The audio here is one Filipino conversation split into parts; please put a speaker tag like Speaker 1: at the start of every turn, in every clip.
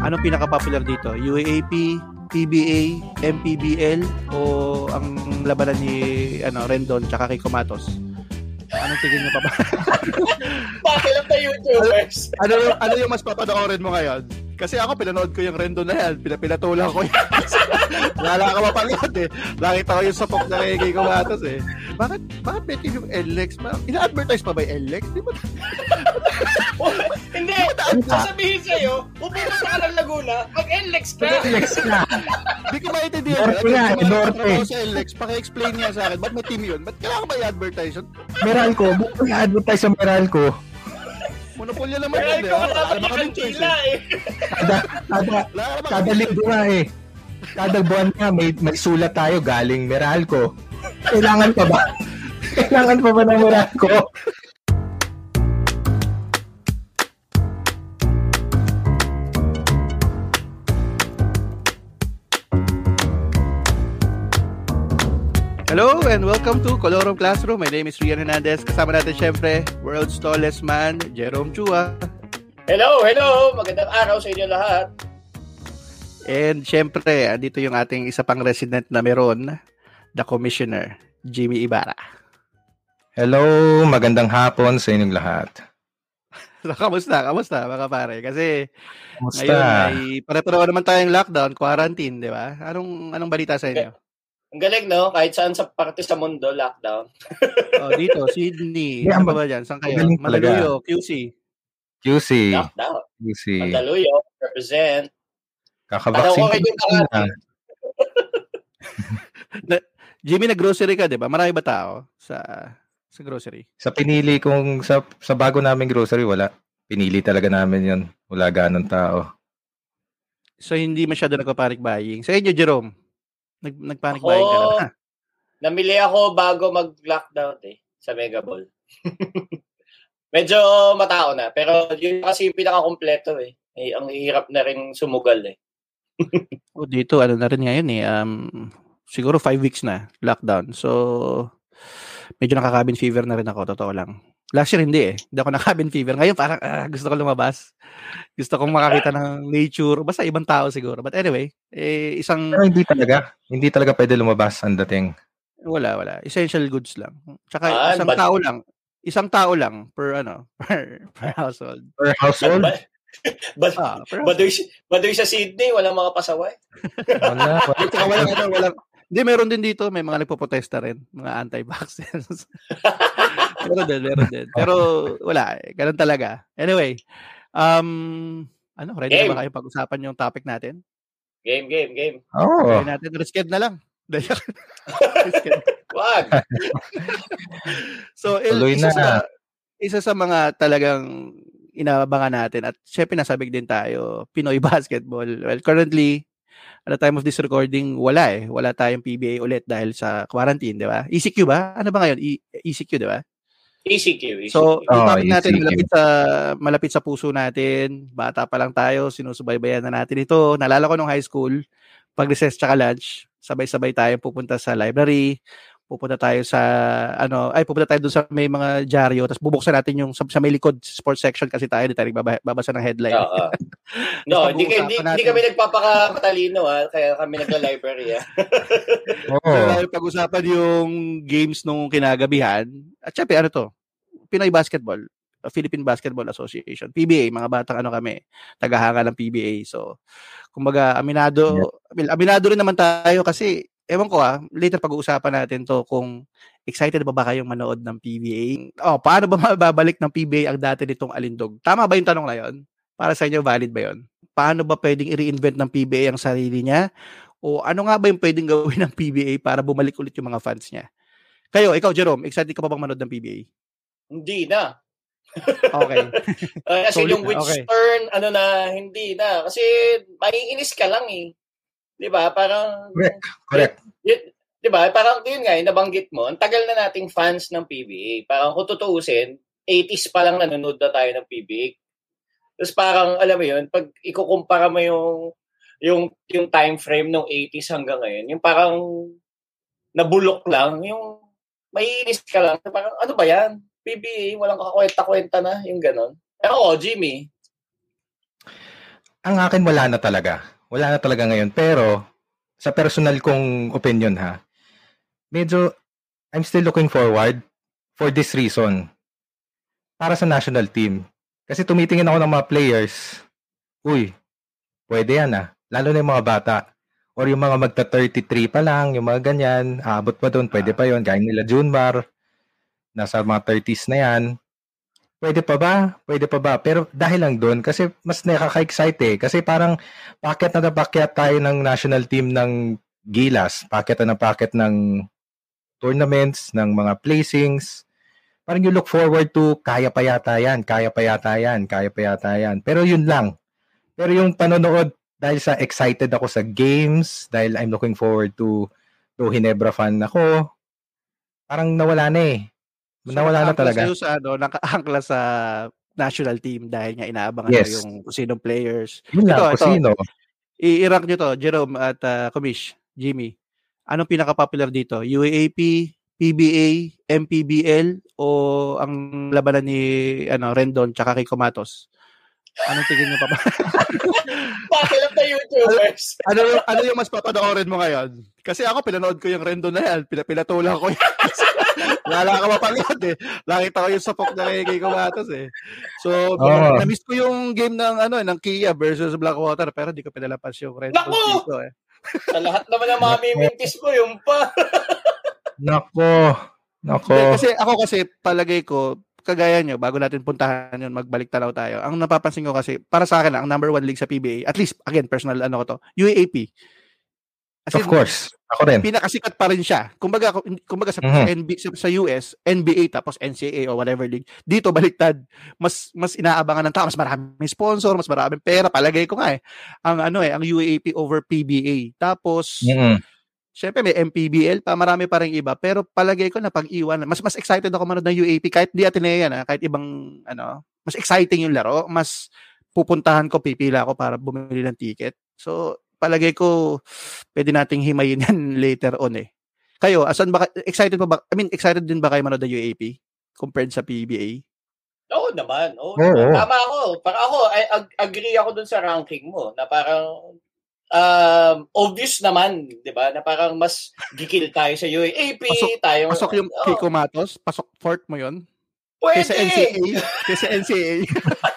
Speaker 1: Anong pinaka-popular dito? UAAP, PBA, MPBL o ang labanan ni ano Rendon tsaka kay Comatos? Anong tingin niyo pa ba?
Speaker 2: Bakit lang tayo YouTubers?
Speaker 1: ano, ano yung mas papanoorin mo ngayon? Kasi ako, pinanood ko yung Rendon na yan. Pinapilatulan ko yan. Wala ka mapanood eh. Nakita ko yung sapok na kay Kiko Matos eh. Bakit, bakit may team yung LX? Ina-advertise pa ba yung LX? Di ba?
Speaker 2: Hindi, sasabihin sa'yo, pupunta ka ng Laguna, mag-NLEX ka.
Speaker 3: Relax ka.
Speaker 1: Hindi ko maintindihan.
Speaker 3: Norte nga,
Speaker 1: Ano yung
Speaker 3: Norte.
Speaker 1: mga sa LX? Paki-explain niya sa akin. Ba't may team yun? Ba't kailangan ba i-advertise yun?
Speaker 3: Meralco. Bukod i-advertise sa Meralco.
Speaker 1: Monopolya naman yun. naman kaming choice
Speaker 2: kandila
Speaker 1: eh.
Speaker 3: Kada, kada, kada linggo nga eh. Kada buwan nga may, may sulat tayo galing Meralco. Kailangan pa ba? Kailangan pa ba ng Meralco?
Speaker 1: Hello and welcome to Colorum Classroom. My name is Rian Hernandez. Kasama natin syempre, world's tallest man, Jerome Chua.
Speaker 2: Hello, hello. Magandang araw sa inyo lahat.
Speaker 1: And syempre, andito yung ating isa pang resident na meron, the Commissioner, Jimmy Ibarra.
Speaker 3: Hello, magandang hapon sa inyong lahat.
Speaker 1: So, kamusta? Kamusta mga pare? Kasi
Speaker 3: Kumusta?
Speaker 1: ngayon ay pare-pareho naman tayong lockdown, quarantine, di ba? Anong anong balita sa inyo?
Speaker 2: Ang galing, no? Kahit saan sa parte sa mundo, lockdown.
Speaker 1: oh, dito, Sydney.
Speaker 3: Yeah,
Speaker 1: ano ba ba dyan? Saan kayo? Malaluyo, QC.
Speaker 3: QC.
Speaker 2: Lockdown.
Speaker 3: QC.
Speaker 2: Mandaluyo, represent.
Speaker 3: Kakabaksin
Speaker 2: ko kayo
Speaker 3: ko na.
Speaker 1: Jimmy, nag-grocery ka, di ba? Marami ba tao sa sa grocery?
Speaker 3: Sa pinili kong, sa, sa bago namin grocery, wala. Pinili talaga namin yun. Wala ganong tao.
Speaker 1: So, hindi masyado nagpa-panic buying. Sa inyo, Jerome, nag, nag-panic
Speaker 2: Ako,
Speaker 1: buying ka na ba?
Speaker 2: Namili ako bago mag-lockdown eh, sa Mega Ball. Medyo matao na, pero yun kasi yung pinaka-kompleto eh. eh. Ang hirap na rin sumugal eh.
Speaker 1: O, dito, ano na rin ngayon eh. Um, siguro five weeks na lockdown. So, medyo nakaka-cabin fever na rin ako, totoo lang. Last year, hindi eh. Hindi ako na-cabin fever. Ngayon, parang ah, gusto ko lumabas. Gusto kong makakita ng nature. Basta ibang tao siguro. But anyway, eh, isang,
Speaker 3: Pero hindi talaga. Hindi talaga pwede lumabas ang dating.
Speaker 1: wala, wala. Essential goods lang. Tsaka
Speaker 2: Ah,
Speaker 1: isang
Speaker 2: but-
Speaker 1: tao lang. Isang tao lang per, ano, per, per household.
Speaker 3: Per household,
Speaker 2: Ba- ba-
Speaker 1: Ah, per household.
Speaker 2: Baduy, baduy sa Sydney, walang mga pasaway.
Speaker 3: wala. wala.
Speaker 1: Tsaka walang, ano, walang, hindi, meron din dito, may mga nagpo-protesta rin, mga anti-vaxxers. meron din, meron din. Pero wala, eh, ganun talaga. Anyway, um, ano, ready na
Speaker 2: Game.
Speaker 1: ba kayo pag-usapan yung topic natin?
Speaker 2: Game, game, game.
Speaker 3: Oo.
Speaker 1: Ready natin, risked na lang. Risked.
Speaker 2: Wag.
Speaker 1: so, il-
Speaker 3: Tuloy
Speaker 1: isa
Speaker 3: na.
Speaker 1: sa, isa sa mga talagang inaabangan natin at syempre nasabik din tayo, Pinoy basketball. Well, currently, at the time of this recording, wala eh. Wala tayong PBA ulit dahil sa quarantine, di ba? ECQ ba? Ano ba ngayon? E- ECQ, di ba?
Speaker 2: ECQ, ECQ.
Speaker 1: So, yung
Speaker 3: Oh,
Speaker 1: topic natin,
Speaker 3: ECQ.
Speaker 1: malapit sa, malapit sa puso natin. Bata pa lang tayo, sinusubaybayan na natin ito. Naalala ko nung high school, pag recess tsaka lunch, sabay-sabay tayo pupunta sa library, pupunta tayo sa, ano, ay, pupunta tayo doon sa may mga dyaryo, tapos bubuksan natin yung, sa, sa may likod, sports section kasi tayo, di tayo baba, babasa ng headline.
Speaker 2: Oo. no,
Speaker 1: Tapos
Speaker 2: hindi, ka- hindi, kami nagpapakatalino ha, kaya kami nagla-library ha.
Speaker 3: Oo.
Speaker 1: So, pag-usapan yung games nung kinagabihan. At syempre, ano to? Pinoy Basketball. uh, Philippine Basketball Association. PBA, mga batang ano kami, tagahanga ng PBA. So, kumbaga, aminado, well, aminado rin naman tayo kasi, ewan ko ah, later pag-uusapan natin to kung excited ba ba kayong manood ng PBA? Oh, paano ba mababalik ng PBA ang dati nitong Alindog? Tama ba yung tanong na yon? Para sa inyo, valid ba yon? Paano ba pwedeng i-reinvent ng PBA ang sarili niya? O ano nga ba yung pwedeng gawin ng PBA para bumalik ulit yung mga fans niya? Kayo, ikaw Jerome, excited ka pa bang manood ng PBA?
Speaker 2: Hindi na.
Speaker 1: Okay.
Speaker 2: Uh, kasi
Speaker 1: Solid
Speaker 2: yung which
Speaker 1: okay.
Speaker 2: turn, ano na, hindi na. Kasi maiinis ka lang eh. Di ba? Parang,
Speaker 3: Correct. Correct.
Speaker 2: y- di ba? Parang yun nga, nabanggit mo, ang tagal na nating fans ng PBA. Parang kung tutuusin, 80s pa lang nanonood na tayo ng PBA. Tapos parang, alam mo yun, pag ikukumpara mo yung yung yung time frame ng 80s hanggang ngayon, yung parang nabulok lang, yung maiinis ka lang, parang ano ba yan? PBA, walang kakakwenta-kwenta na, yung ganon. Pero oh, Jimmy,
Speaker 3: ang akin wala na talaga. Wala na talaga ngayon. Pero, sa personal kong opinion ha, medyo, I'm still looking forward for this reason. Para sa national team. Kasi tumitingin ako ng mga players, uy, pwede yan ah. Lalo na yung mga bata. Or yung mga magta-33 pa lang, yung mga ganyan, aabot pa doon, pwede pa yon Gaya nila Junmar, nasa mga 30s na yan. Pwede pa ba? Pwede pa ba? Pero dahil lang doon, kasi mas nakaka-excite eh. Kasi parang packet na napakyat tayo ng national team ng Gilas. Packet na packet ng tournaments, ng mga placings. Parang you look forward to, kaya pa yata yan, kaya pa yata yan, kaya pa yata yan. Pero yun lang. Pero yung panonood, dahil sa excited ako sa games, dahil I'm looking forward to to Hinebra fan ako, parang nawala na eh.
Speaker 1: So,
Speaker 3: Nawala na talaga.
Speaker 1: sa'yo sa ano, nakaangkla sa national team dahil nga inaabangan
Speaker 3: Yes.
Speaker 1: yung kung sinong players.
Speaker 3: Yun lang,
Speaker 1: Ito,
Speaker 3: kung
Speaker 1: ito.
Speaker 3: sino.
Speaker 1: I-rank nyo to, Jerome at uh, Kumish, Jimmy. Anong pinaka-popular dito? UAAP, PBA, MPBL o ang labanan ni ano Rendon tsaka kay Comatos? Anong tingin niyo pa ba?
Speaker 2: Pakilap na YouTubers.
Speaker 1: ano yung ano yung mas papanoorin mo ngayon? Kasi ako pinanood ko yung Rendon na yan, pinapilatulan ko yan. Wala ka mapanood eh. Nakita ko yung sapok na kay, Comatos eh. So,
Speaker 3: Oo.
Speaker 1: na-miss ko yung game ng ano ng Kia versus Blackwater pero di ko pinalapas yung Rendon
Speaker 2: Naku!
Speaker 1: dito eh.
Speaker 2: Sa lahat naman ng mga mimintis mo, yung pa.
Speaker 3: Nako. Nako.
Speaker 1: Kasi ako kasi palagay ko kagaya nyo, bago natin puntahan yun, magbalik tanaw tayo. Ang napapansin ko kasi, para sa akin, ang number one league sa PBA, at least, again, personal ano ko to, UAAP. As
Speaker 3: Of
Speaker 1: in,
Speaker 3: course. Ako rin.
Speaker 1: pinakasikat pa rin siya. Kumbaga, kumbaga sa,
Speaker 3: Mhm.
Speaker 1: sa, NB, sa, sa US, NBA tapos NCAA or whatever league. Dito baliktad. Mas mas inaabangan ng tao, mas maraming sponsor, mas maraming pera. Palagay ko nga eh. Ang ano eh, ang UAAP over PBA. Tapos
Speaker 3: Mm-mm.
Speaker 1: Siyempre may MPBL pa, marami pa rin iba. Pero palagay ko na pag-iwan, mas mas excited ako manood ng UAP kahit di Ateneo yan, ah, kahit ibang ano, mas exciting yung laro, mas pupuntahan ko, pipila ako para bumili ng ticket. So, palagay ko pwede nating himayin yan later on eh. Kayo, asan ba excited pa ba? I mean, excited din ba kayo manood ng UAP compared sa PBA?
Speaker 2: Oo naman. Oo,
Speaker 3: Oo.
Speaker 2: naman. Tama ako. Para ako, I ag- agree ako dun sa ranking mo na parang um, obvious naman, di ba? Na parang mas gigil tayo sa UAP,
Speaker 1: Pasok-
Speaker 2: tayo.
Speaker 1: Pasok yung
Speaker 2: Oo,
Speaker 1: Kiko Matos, pasok fort mo yon
Speaker 2: Pwede.
Speaker 1: Kaysa NCAA, kaysa NCAA.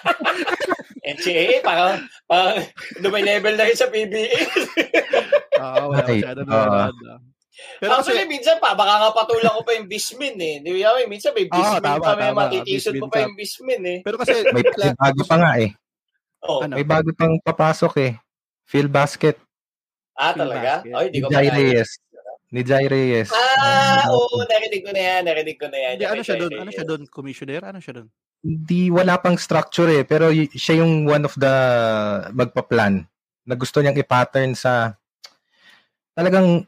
Speaker 2: NCAA, parang, parang level na rin sa PBA.
Speaker 1: Oo, wala
Speaker 3: Ay,
Speaker 1: masyado nanonood, ah. Pero
Speaker 2: Actually,
Speaker 1: kasi,
Speaker 2: minsan pa, baka nga patulang ko pa yung Bismin eh. Di ba? Minsan may
Speaker 1: Oo,
Speaker 2: Bismin
Speaker 1: tama,
Speaker 2: pa, may matitisod pa
Speaker 1: cup.
Speaker 2: yung Bismin eh.
Speaker 1: pero kasi,
Speaker 3: May, may bago pa nga eh.
Speaker 2: Oh.
Speaker 1: Ano?
Speaker 3: May bago pang papasok eh. Phil Basket.
Speaker 2: Ah,
Speaker 1: Phil
Speaker 2: talaga?
Speaker 1: Basket.
Speaker 2: Ay, di
Speaker 3: Ni
Speaker 2: ko
Speaker 3: Jai
Speaker 2: pa
Speaker 3: Reyes. Ni Jai Reyes.
Speaker 2: Ah,
Speaker 3: Um,
Speaker 2: oo, narinig ko na yan, narinig ko na yan.
Speaker 1: Hindi,
Speaker 2: Yung
Speaker 1: ano siya doon? Ano siya doon? Commissioner? Ano siya doon?
Speaker 3: Hindi, wala pang structure eh. Pero y- siya yung one of the magpa-plan na gusto niyang i-pattern sa talagang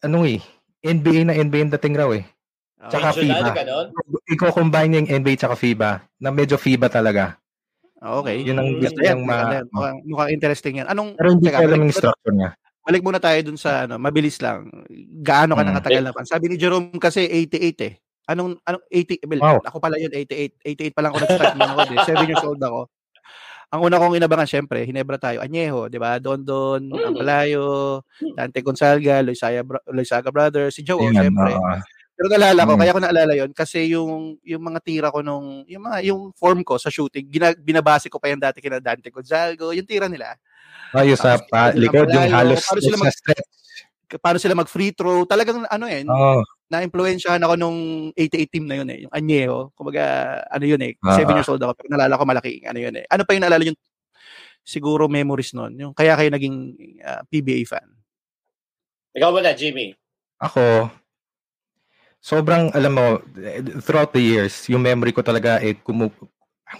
Speaker 3: ano eh, NBA na NBA ang dating raw eh. Tsaka
Speaker 2: Regional,
Speaker 3: FIBA. Iko-combine niya yung NBA tsaka FIBA na medyo FIBA talaga.
Speaker 1: Ah, Okay.
Speaker 3: Yun ang gusto
Speaker 1: Yan,
Speaker 3: niyang ma...
Speaker 1: yan. Mukhang, mukhang interesting yan. Anong,
Speaker 3: Pero hindi ko alam yung structure niya.
Speaker 1: balik muna tayo dun sa, ano, mabilis lang. Gaano ka
Speaker 3: Mm.
Speaker 1: nakatagal na fan? Sabi ni Jerome kasi 88 eh. Anong, anong 80, well,
Speaker 3: Wow.
Speaker 1: ako pala yun, 88. 88 pa lang ako nag-start manood eh. 7 years old ako. Ang una kong inabangan, syempre, Hinebra tayo. Anyeho, di ba? Don Don,
Speaker 2: Mm.
Speaker 1: Ampalayo, Dante Gonzalga, Loisaga, Loisaga Brothers, si Joe,
Speaker 3: Ayan,
Speaker 1: syempre.
Speaker 3: oo.
Speaker 1: Pero naalala ko,
Speaker 3: Mm.
Speaker 1: kaya ko naalala yon kasi yung yung mga tira ko nung yung mga yung form ko sa shooting, gina, binabase ko pa yan dati kina Dante Gonzalgo, yung tira nila.
Speaker 3: Ayos sa pa, likod yung halos
Speaker 1: paano sila
Speaker 3: sa
Speaker 1: mag-
Speaker 3: stretch.
Speaker 1: Paano sila mag free throw? Talagang ano eh,
Speaker 3: Oo.
Speaker 1: Na-influensyahan ako nung 88 team na yun eh, yung Anyeho. Kumbaga ano yun eh,
Speaker 3: Ah,
Speaker 1: 7
Speaker 3: ah.
Speaker 1: years old ako, pero naalala ko malaking ano yun eh. Ano pa yung naalala yung siguro memories noon, yung kaya kayo naging ah, PBA fan.
Speaker 2: Ikaw ba na, Jimmy?
Speaker 3: Ako, sobrang, alam mo, throughout the years, yung memory ko talaga, eh, kumu,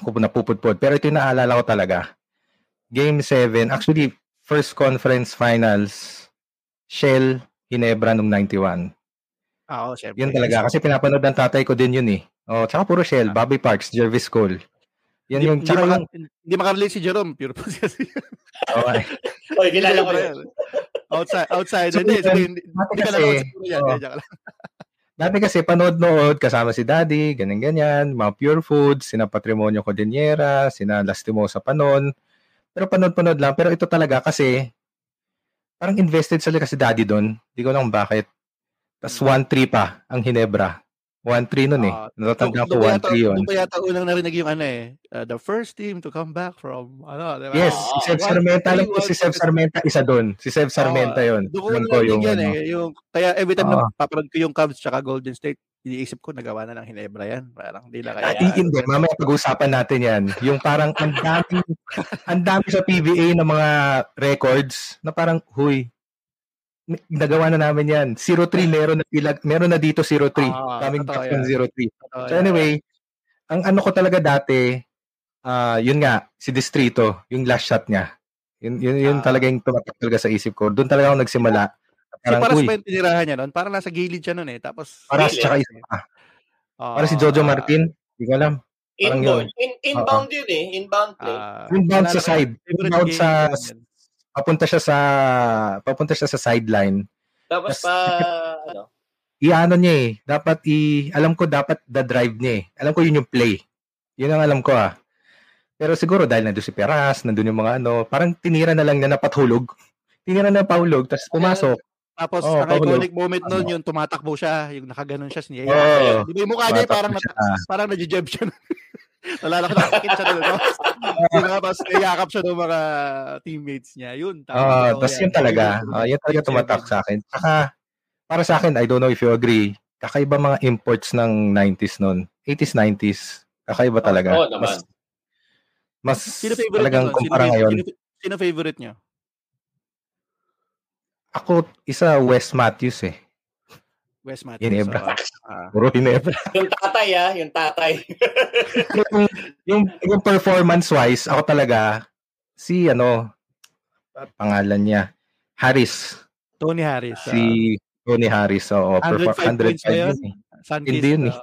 Speaker 3: napupudpod. Pero ito yung naalala ko talaga. Game 7, actually, first conference finals, Shell, Hinebra nung 91.
Speaker 1: Ah, Oo, syempre.
Speaker 3: Yun talaga. Kasi pinapanood ng tatay ko din yun eh. Oh, tsaka puro Shell, Bobby Parks, Jervis Cole. Yan
Speaker 1: Hindi,
Speaker 3: yung,
Speaker 1: hindi,
Speaker 3: tsaka
Speaker 1: maka,
Speaker 3: yung,
Speaker 1: hindi makarelate si Jerome, pure po kasi.
Speaker 3: okay.
Speaker 2: Oy, kilala ko yun.
Speaker 1: Outside, outside.
Speaker 3: So,
Speaker 1: hindi,
Speaker 3: yun,
Speaker 1: hindi, hindi,
Speaker 3: dati
Speaker 1: hindi ka
Speaker 3: kasi,
Speaker 1: lang siguro yan.
Speaker 3: oh.
Speaker 1: Kaya joke lang.
Speaker 3: Dati kasi panood-nood kasama si Daddy, ganyan-ganyan, mga Pure Foods, sina Patrimonio Cordillera, sina Lastimosa Panon. Pero panood-panood lang. Pero ito talaga kasi parang invested sila kasi daddy doon. Hindi ko lang bakit. Tapos 1-3 pa ang Hinebra. 1-3 nun eh.
Speaker 1: Ah,
Speaker 3: Natatandaan ko
Speaker 1: Doon pa yata,
Speaker 3: 1-3 yun.
Speaker 1: doon pa yata unang narinig yung ano eh, uh, the first team to come back from, ano, diba?
Speaker 3: Yes,
Speaker 2: Ah,
Speaker 3: si Seb
Speaker 1: one,
Speaker 3: Sarmenta. Alam ko si Seb Sarmenta isa doon. Si Seb Sarmenta
Speaker 1: Oo,
Speaker 3: yun.
Speaker 1: Doon ko
Speaker 3: yung
Speaker 1: yan
Speaker 3: ano.
Speaker 1: eh. Yung, kaya every time
Speaker 3: Oo.
Speaker 1: na papanood ko yung Cubs tsaka Golden State, iniisip ko nagawa na ng Hinebra yan. Parang hindi na
Speaker 3: Ah,
Speaker 1: kaya.
Speaker 3: i- hindi, mamaya pag-usapan natin yan. Yung parang ang dami, ang dami sa PBA ng mga records na parang, huy, nagawa na namin yan. 0-3, meron na, ilag, meron na dito 0-3.
Speaker 1: Ah,
Speaker 3: Coming back
Speaker 1: yan.
Speaker 3: ng 0-3.
Speaker 1: Totoo
Speaker 3: So
Speaker 1: yan.
Speaker 3: anyway, ang ano ko talaga dati, ah yun nga, si Distrito, yung last shot niya. Yun, yun, yun
Speaker 1: Ah.
Speaker 3: talaga yung tumatak talaga sa isip ko. Doon talaga ako nagsimula.
Speaker 1: Si
Speaker 3: Parang,
Speaker 1: Paras
Speaker 3: uy,
Speaker 1: pa yung tinirahan niya noon. Parang nasa gilid siya noon eh. Tapos,
Speaker 3: Paras, tsaka isa pa.
Speaker 1: ah,
Speaker 3: Parang si Jojo Martin. Hindi ko alam. Parang
Speaker 2: Inbound. In, inbound yun eh. Inbound play.
Speaker 1: ah,
Speaker 3: Inbound sa side. Inbound sa. Papunta siya sa papunta siya sa sideline.
Speaker 2: Tapos pa, ano,
Speaker 3: Iano niya eh. Dapat i alam ko dapat the drive niya eh. Alam ko yun yung play. Yun ang alam ko ah. Pero siguro dahil nandun si Peras, nandun yung mga ano, parang tinira na lang niya na pathulog. Tinira na pahulog, tapos pumasok.
Speaker 1: Tapos,
Speaker 3: Oo,
Speaker 1: ang iconic moment nun, yung tumatakbo siya, yung nakaganon siya, siya.
Speaker 3: Oo.
Speaker 1: Di ba yung mukha niya, parang,
Speaker 3: siya.
Speaker 1: parang nadjejeb siya. Nalala ko, nakakit siya doon. Tapos, niyakap siya ng mga teammates niya. Yun, tama.
Speaker 3: Ah, tapos yun talaga. Ah, yun talaga tumatak sa akin. Saka, para sa akin, I don't know if you agree, kakaiba mga imports ng 90s noon. 80s, 90s. Kakaiba talaga.
Speaker 2: oo naman.
Speaker 3: Mas, mas
Speaker 1: Sino
Speaker 3: talagang kumpara
Speaker 1: sino,
Speaker 3: ngayon.
Speaker 1: Sino, sino favorite niyo?
Speaker 3: Ako, isa Wes Matthews eh.
Speaker 1: Wes Matthews.
Speaker 3: Ginebra.
Speaker 1: oo. Ah.
Speaker 3: Puro Ginebra.
Speaker 2: Yung tatay ah, yung tatay.
Speaker 3: yung, yung, yung performance-wise, ako talaga, si ano, pangalan niya, Harris.
Speaker 1: Tony Harris. ah.
Speaker 3: Si Tony Harris. Oo,
Speaker 1: 105
Speaker 3: perform-
Speaker 1: points ba yun? Sunkist,
Speaker 3: Hindi yun eh.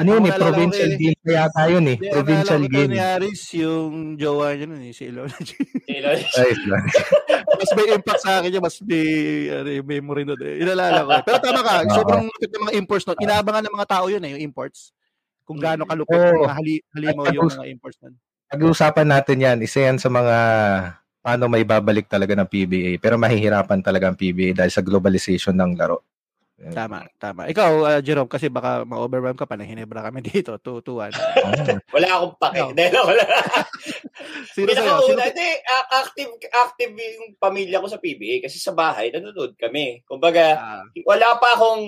Speaker 3: Ano yun eh, provincial
Speaker 1: eh.
Speaker 3: game kaya tayo eh.
Speaker 1: Hindi,
Speaker 3: Provincial game.
Speaker 1: Tony Harris, yung jowa niya nun eh, si Ilona
Speaker 3: Ay,
Speaker 1: mas may impact sa akin niya, mas may ano, memory nun eh. Inalala ko. eh. Pero tama ka, sobrang lupit ng mga imports nun. Inaabangan ng mga tao yun eh, yung imports. Kung gaano kalupit mga hali, halimaw yung mga imports nun.
Speaker 3: Pag-uusapan natin yan, isa yan sa mga paano may babalik talaga ng PBA. Pero mahihirapan talaga ang PBA dahil sa globalization ng laro.
Speaker 1: Tama, tama. Ikaw, uh, Jerome, kasi baka ma-overwhelm ka pa, na hinebra kami dito, 2-2-1.
Speaker 3: Oh.
Speaker 2: Wala akong pake.
Speaker 1: No.
Speaker 2: Dahil wala.
Speaker 1: Sino sa'yo? Sino,
Speaker 2: hindi, active, active yung pamilya ko sa PBA kasi sa bahay, nanonood kami. Kumbaga,
Speaker 1: Ah,
Speaker 2: wala pa akong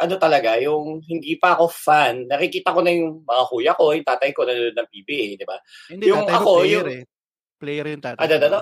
Speaker 2: ano talaga, yung hindi pa ako fan. Nakikita ko na yung mga kuya ko, yung tatay ko nanonood ng PBA, di ba?
Speaker 1: hindi,
Speaker 2: Yung
Speaker 1: tatay
Speaker 2: ako,
Speaker 1: player
Speaker 2: yung-
Speaker 1: eh. Player yung tatay.
Speaker 2: Ano,
Speaker 1: mo.
Speaker 2: ano?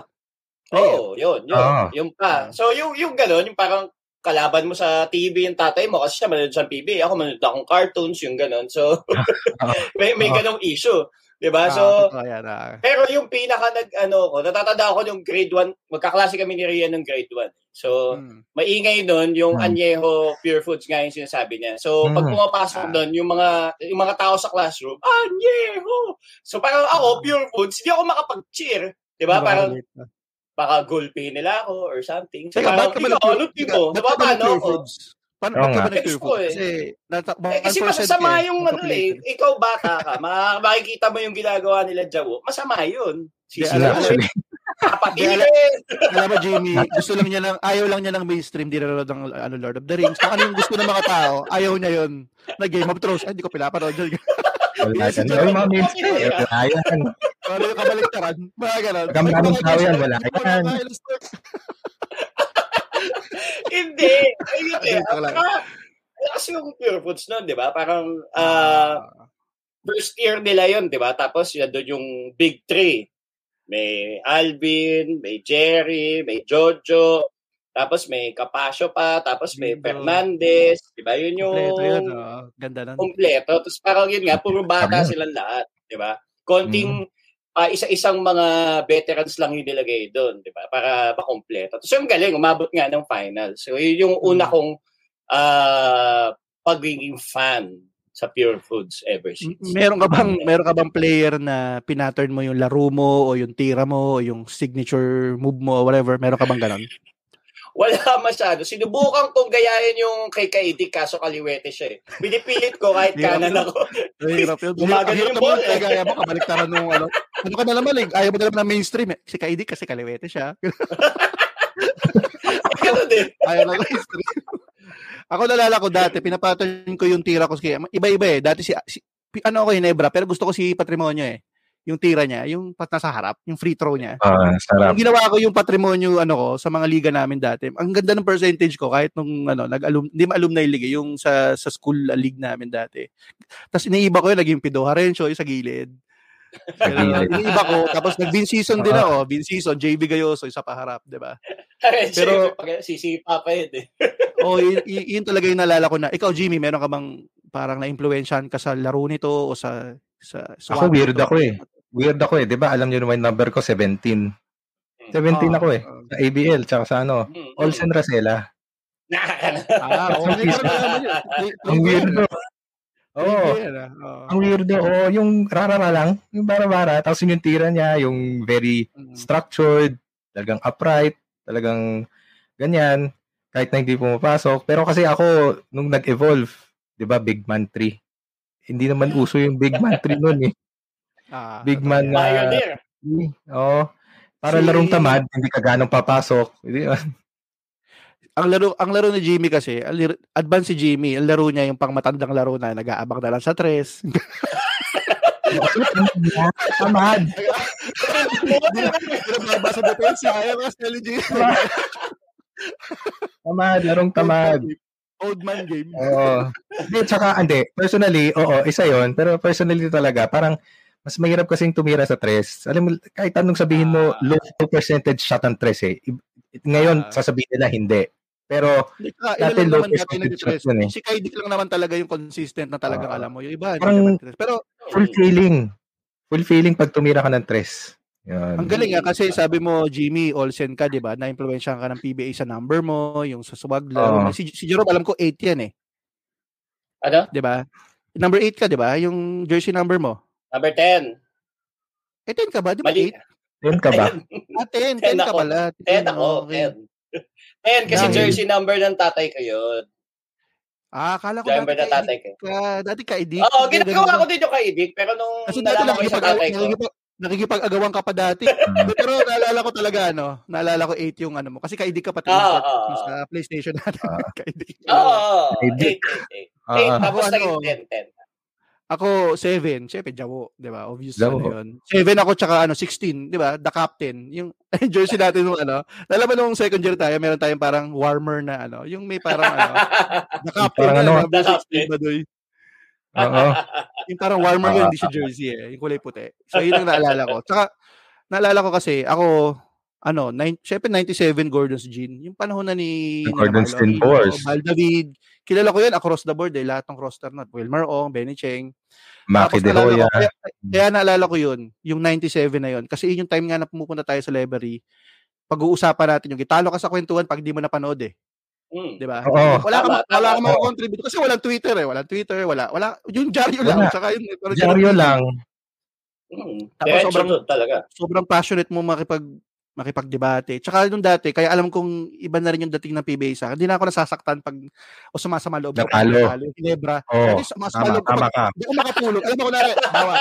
Speaker 1: Player.
Speaker 2: Oo, yun, yun.
Speaker 3: Ah.
Speaker 2: Yung pa. So, yung, yung gano'n, yung parang kalaban mo sa TV yung tatay mo kasi siya manonood sa PBA. Ako manonood akong cartoons, yung gano'n. So, may, may ganong issue. Di ba?
Speaker 1: Ah,
Speaker 2: So,
Speaker 1: totoo yan, ah.
Speaker 2: pero yung pinaka nag, ano ko, natatanda ako yung grade 1, magkaklase kami ni Rian ng grade 1. So,
Speaker 1: Hmm.
Speaker 2: maingay nun yung
Speaker 3: Hmm.
Speaker 2: Añejo Pure Foods nga yung sinasabi niya. So, pag
Speaker 3: Hmm.
Speaker 2: pumapasok
Speaker 1: Ah.
Speaker 2: doon, yung mga yung mga tao sa classroom, Añejo! So, parang ako, Pure Foods, hindi ako makapag-cheer. Di ba? Parang. Baka gulpi nila ako or something. So,
Speaker 1: Teka,
Speaker 2: parang,
Speaker 1: ba't ka ba
Speaker 2: ikaw,
Speaker 1: nag-
Speaker 2: ano team mo?
Speaker 1: ba't ka ba foods? Paano ba't ka ba foods?
Speaker 2: eh.
Speaker 1: Kasi, nata-
Speaker 2: Eh, kasi
Speaker 1: 1%
Speaker 2: masama
Speaker 1: ka eh,
Speaker 2: yung ano eh. Ikaw bata ka, ma- makikita mo yung ginagawa nila Jawo. Masama yun.
Speaker 1: Alam-
Speaker 2: mo. Kapatid
Speaker 1: alam- mo, Jimmy, gusto lang niya lang, ayaw lang niya ng mainstream, di nanonood ng ano, Lord of the Rings. Kung ano yung gusto ng mga tao, ayaw niya yun. Na Game of Thrones, ay, hindi ko pinapanood yun.
Speaker 3: wala yan.
Speaker 1: Jerome.
Speaker 3: Ay, mga minsan, wala yan.
Speaker 1: Ano yung kabaliktaran? Mga ganon.
Speaker 3: Pagka maraming tao yan, wala yan.
Speaker 2: Hindi. Ayun eh.
Speaker 1: Lang.
Speaker 2: Kasi yung Pure Foods nun, di ba? Parang ah, first year nila yun, di ba? Tapos yun doon yung big three. May Alvin, may Jerry, may Jojo, tapos may Capasio pa, tapos may. Fernandez, di ba? Yun yung
Speaker 1: Kompleto yun, oh. Ganda nun.
Speaker 2: kompleto. Tapos parang yun nga, puro bata silang lahat, di ba? Konting ah, isa-isang mga veterans lang yung nilagay doon, di ba? Para makompleto. Tapos yung galing, umabot nga ng finals. So yun yung una
Speaker 1: Mm.
Speaker 2: kong ah, pagiging fan sa Pure Foods ever since.
Speaker 1: Meron ka bang meron ka bang player na pinattern mo yung laro mo o yung tira mo o yung signature move mo o whatever? Meron ka bang ganon?
Speaker 2: Wala masyado. Sinubukan kong gayahin yung kay Kaidik kaso kaliwete siya eh. Pinipilit ko kahit kanan ako.
Speaker 1: Hirap yun.
Speaker 2: Gumagano yung ball, eh.
Speaker 1: eh. Gaya mo, kabaliktaran nung ano. Ano ka na naman, eh. Ayaw mo na naman ng mainstream, eh. Si Kaidi kasi kaliwete siya.
Speaker 2: Ganun din.
Speaker 1: Ayaw na mainstream. Ako nalala ko dati, pinapatan ko yung tira ko. Kaya, iba-iba eh. Dati si, si ano ako, Hinebra, pero gusto ko si Patrimonio eh. Yung tira niya, yung pat nasa harap, yung free throw niya.
Speaker 3: Ah, sarap.
Speaker 1: Yung ginawa ko yung patrimonyo ano ko sa mga liga namin dati. Ang ganda ng percentage ko kahit nung ano nag-alum hindi ma-alumni league eh, yung sa sa school league namin dati. Tapos iniiba ko yun naging Pido Harencio yung sa gilid.
Speaker 3: Sa
Speaker 1: Pero iniiba ko tapos nag-bin season din ako, bin season JB Gayoso isa pa harap, 'di ba?
Speaker 2: Pero, sisipa pa yun eh.
Speaker 1: O y- y- yun talaga yung nalala ko na. Ikaw Jimmy, meron ka bang parang na-impluwensyahan ka sa laro nito o sa sa
Speaker 3: Ako
Speaker 1: swap
Speaker 3: weird ako eh. Weird ako eh. Di ba alam niyo naman yung number ko, 17. 17
Speaker 1: Ah,
Speaker 3: ako eh. Sa ABL, tsaka sa ano,
Speaker 2: Hmm.
Speaker 3: Olsen.
Speaker 2: Nakakana.
Speaker 1: Ah, yun.
Speaker 3: Ang weirdo. Oo.
Speaker 1: Oo. Oh.
Speaker 3: Ang weirdo. Oo, yung rarara lang. Yung bara-bara. Tapos yun yung tira niya, yung very
Speaker 1: Mm.
Speaker 3: structured, talagang upright, talagang ganyan. Kahit na hindi pumapasok. Pero kasi ako, nung nag-evolve, di ba, Big Man 3. Hindi naman uso yung Big Man 3 nun eh.
Speaker 1: Ah,
Speaker 3: Big man na-
Speaker 2: Pioneer.
Speaker 3: Oo. Para
Speaker 1: Si-
Speaker 3: larong tamad, hindi ka ganong papasok. Hindi,
Speaker 1: ang laro ang laro ni Jimmy kasi, advance si Jimmy, ang laro niya yung pang matandang laro na nag-aabang na lang sa tres.
Speaker 3: tamad.
Speaker 1: Pinababa sa depensa, ayaw kasi ni Jimmy.
Speaker 3: Tamad, larong tamad.
Speaker 1: Old man game.
Speaker 3: Oo. Hindi, tsaka, hindi. Personally, oo, isa yon Pero personally talaga, parang mas mahirap kasing tumira sa tres. Alam mo, kahit anong sabihin mo,
Speaker 1: Ah.
Speaker 3: low percentage shot ang tres eh. Ngayon,
Speaker 1: Ah.
Speaker 3: sasabihin nila hindi. Pero,
Speaker 1: ka,
Speaker 3: Dati low
Speaker 1: naman dati
Speaker 3: percentage shot yun eh.
Speaker 1: Si Kaidik lang naman talaga yung consistent na talagang
Speaker 3: Ah.
Speaker 1: alam mo. Yung iba, hindi
Speaker 3: Parang-
Speaker 1: naman tres. Pero
Speaker 3: full feeling. Full feeling pag tumira ka ng tres. Yan.
Speaker 1: ang galing nga kasi sabi mo, Jimmy, Olsen ka, di ba? Na-influensyahan ka ng PBA sa number mo, yung sa swag mo. Si, si Jerome, alam ko 8 yan eh.
Speaker 2: Ano?
Speaker 1: Di ba? Number 8 ka, di ba? Yung jersey number mo.
Speaker 2: Number 10.
Speaker 1: Eh, 10 ka ba? Di ba
Speaker 2: Mali.
Speaker 1: 8?
Speaker 3: Yan ka ba?
Speaker 1: Ah, 10.
Speaker 2: 10
Speaker 1: 10 ka pala.
Speaker 2: 10 ako.
Speaker 1: Okay.
Speaker 2: 10. 10 kasi
Speaker 1: Dahil-
Speaker 2: jersey number ng tatay ko yun.
Speaker 1: Ah, akala ko
Speaker 2: Number
Speaker 1: dati
Speaker 2: ng tatay ko.
Speaker 1: ka. Dati kaidik.
Speaker 2: Oo,
Speaker 1: Hindi,
Speaker 2: ginagawa ko din yung kaidik. Pero nung
Speaker 1: Kasi dati
Speaker 2: nalaman ko yung sa tatay ko,
Speaker 1: nakikipag, nakikipag-agawan ka pa dati.
Speaker 3: Mm.
Speaker 1: Pero naalala ko talaga, ano, naalala ko 8 yung ano mo. Kasi kaidik ka pati
Speaker 2: Ah, ah,
Speaker 1: yung
Speaker 2: ah.
Speaker 1: sa PlayStation natin.
Speaker 3: Ah.
Speaker 1: kaidik.
Speaker 2: Oo, oo.
Speaker 3: Kaidik.
Speaker 2: 8, 8, 8.
Speaker 3: Ah,
Speaker 2: Tapos
Speaker 1: Ako,
Speaker 2: naging
Speaker 1: ano,
Speaker 2: 10, 10.
Speaker 1: Ako, 7. Siyempre, Jawo. Di ba? Obvious.
Speaker 3: Jawo.
Speaker 1: Ano yun. 7 ako, tsaka ano, 16. Di ba? The captain. Yung jersey natin nung ano. Nalaman nung second year tayo, meron tayong parang warmer na ano. Yung may parang ano. The captain.
Speaker 3: Parang
Speaker 1: na,
Speaker 3: ano,
Speaker 2: The
Speaker 1: 16
Speaker 2: captain.
Speaker 1: Badoy.
Speaker 3: Oo.
Speaker 1: Yung parang warmer yun,
Speaker 3: Ah.
Speaker 1: hindi siya jersey eh. Yung kulay puti. So, yun ang naalala ko. Tsaka, naalala ko kasi, ako, ano, nine, syempre 97 Gordon's Gin. Yung panahon na ni...
Speaker 3: Yung Gordon's Gin
Speaker 1: Aquino,
Speaker 3: Force.
Speaker 1: Val David. Kilala ko yan across the board eh. Lahat ng roster na. Wilmer Ong, Benny Cheng.
Speaker 3: Maki de Hoya.
Speaker 1: kaya, kaya naalala ko yun, yung 97 na yun. Kasi yun yung time nga na pumupunta tayo sa library. Pag-uusapan natin yung gitalo ka sa kwentuhan pag di mo napanood eh.
Speaker 2: Hmm.
Speaker 1: Di ba?
Speaker 3: Oo.
Speaker 1: Wala ka, wala ka makakontribute kasi walang Twitter eh. Walang Twitter, wala. wala yung dyaryo lang.
Speaker 3: Wala.
Speaker 1: Tsaka yun, pero
Speaker 3: Diaryo lang.
Speaker 2: Hmm.
Speaker 1: Tapos sobrang-
Speaker 2: talaga.
Speaker 1: sobrang passionate mo makipag makipagdebate. Tsaka nung dati, kaya alam kong iba na rin yung dating ng PBA sa akin. Hindi na ako nasasaktan pag o sumasama loob.
Speaker 3: Natalo.
Speaker 1: Natalo. Ginebra.
Speaker 3: Oo.
Speaker 1: Dati sumasama
Speaker 3: Tama,
Speaker 1: loob ko
Speaker 3: tama ka.
Speaker 1: Hindi ako makapulog. Alam mo, kunwari, bawa,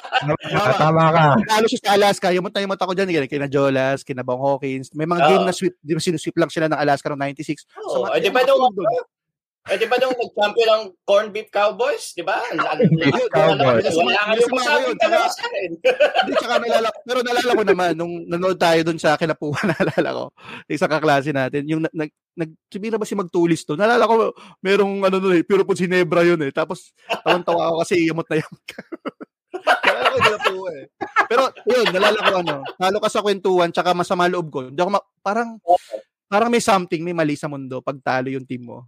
Speaker 3: Ah, Tama ka.
Speaker 1: Nalo siya sa Alaska, yamot na yamot ako dyan, ganyan, kina Jolas, kina Bong Hawkins. May mga
Speaker 2: Oo.
Speaker 1: game na sweep, di ba sinusweep lang sila ng Alaska noong 96.
Speaker 2: Oo.
Speaker 1: So,
Speaker 2: di ba nung. Eh, di ba nung nag-champion ng Corn Beef Cowboys? Di ba? Ang
Speaker 3: Beef Cowboys.
Speaker 2: Wala
Speaker 1: Nasama ko
Speaker 2: masabi
Speaker 1: yun,
Speaker 2: talaga
Speaker 1: tsaka-
Speaker 2: sa akin.
Speaker 1: Hindi, tsaka nalala ko. Pero nalala ko naman, nung nanood tayo doon sa kinapuhan, nalala ko, isang kaklase natin, yung nag, nag, sabihin na ba si Magtulis to? Nalala ko, merong ano nun eh, puro po Ginebra yun eh. Tapos, tawan-tawa ako kasi yamot na yamot ka. nalala ko kinapuha eh. Pero, yun, nalala ko ano, talo ka sa kwentuhan, tsaka masama loob ko. Hindi ako, ma- parang, parang may something, may mali sa mundo pag talo yung team mo.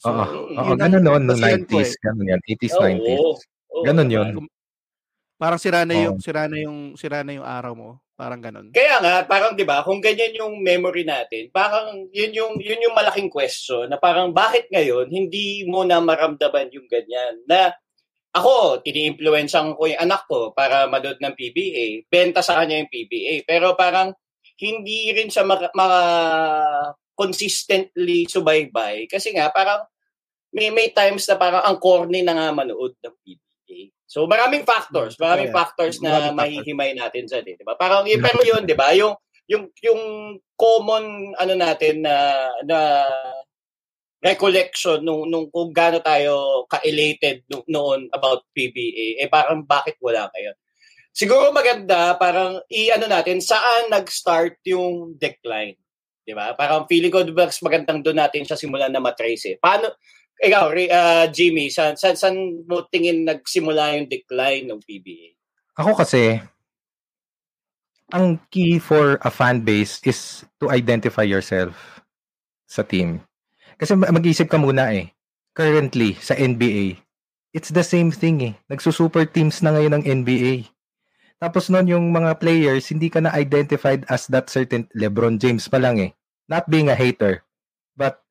Speaker 1: So,
Speaker 3: Oo.
Speaker 2: yun
Speaker 3: Oo, ganun noon, no,
Speaker 1: basihan ko
Speaker 3: 90s. Ganun yan, 80s,
Speaker 2: Oo.
Speaker 3: 90s.
Speaker 2: Oo.
Speaker 3: Ganun yun.
Speaker 1: Parang sira na yung
Speaker 3: Oo.
Speaker 1: sira na yung sira na yung araw mo. Parang ganun.
Speaker 2: Kaya nga, parang 'di ba, kung ganyan yung memory natin, parang yun yung yun yung malaking question na parang bakit ngayon hindi mo na maramdaman yung ganyan na ako, tini-influencean ko yung anak ko para manood ng PBA. Benta sa kanya yung PBA. Pero parang hindi rin siya maka, maka consistently subaybay kasi nga parang may may times na parang ang corny na nga manood ng PBA. So maraming factors, maraming
Speaker 1: Yeah.
Speaker 2: factors na
Speaker 1: Maraming
Speaker 2: mahihimay natin sa di ba? Parang yun, pero yun, di ba? Yung yung yung common ano natin na na recollection nung nung kung gaano tayo ka-elated no- noon about PBA eh parang bakit wala kayo siguro maganda parang i-ano natin saan nag-start yung decline 'di ba parang feeling ko mas magandang doon natin siya simulan na matrace eh paano ikaw ah, Jimmy saan, saan saan mo tingin nagsimula yung decline ng PBA
Speaker 3: Ako kasi, ang key for a fan base is to identify yourself sa team. Kasi ma- mag-isip ka muna eh. Currently, sa NBA, it's the same thing eh. Nagsusuper teams na ngayon ng NBA. Tapos noon yung mga players, hindi ka na identified as that certain LeBron James pa lang eh. Not being a hater. But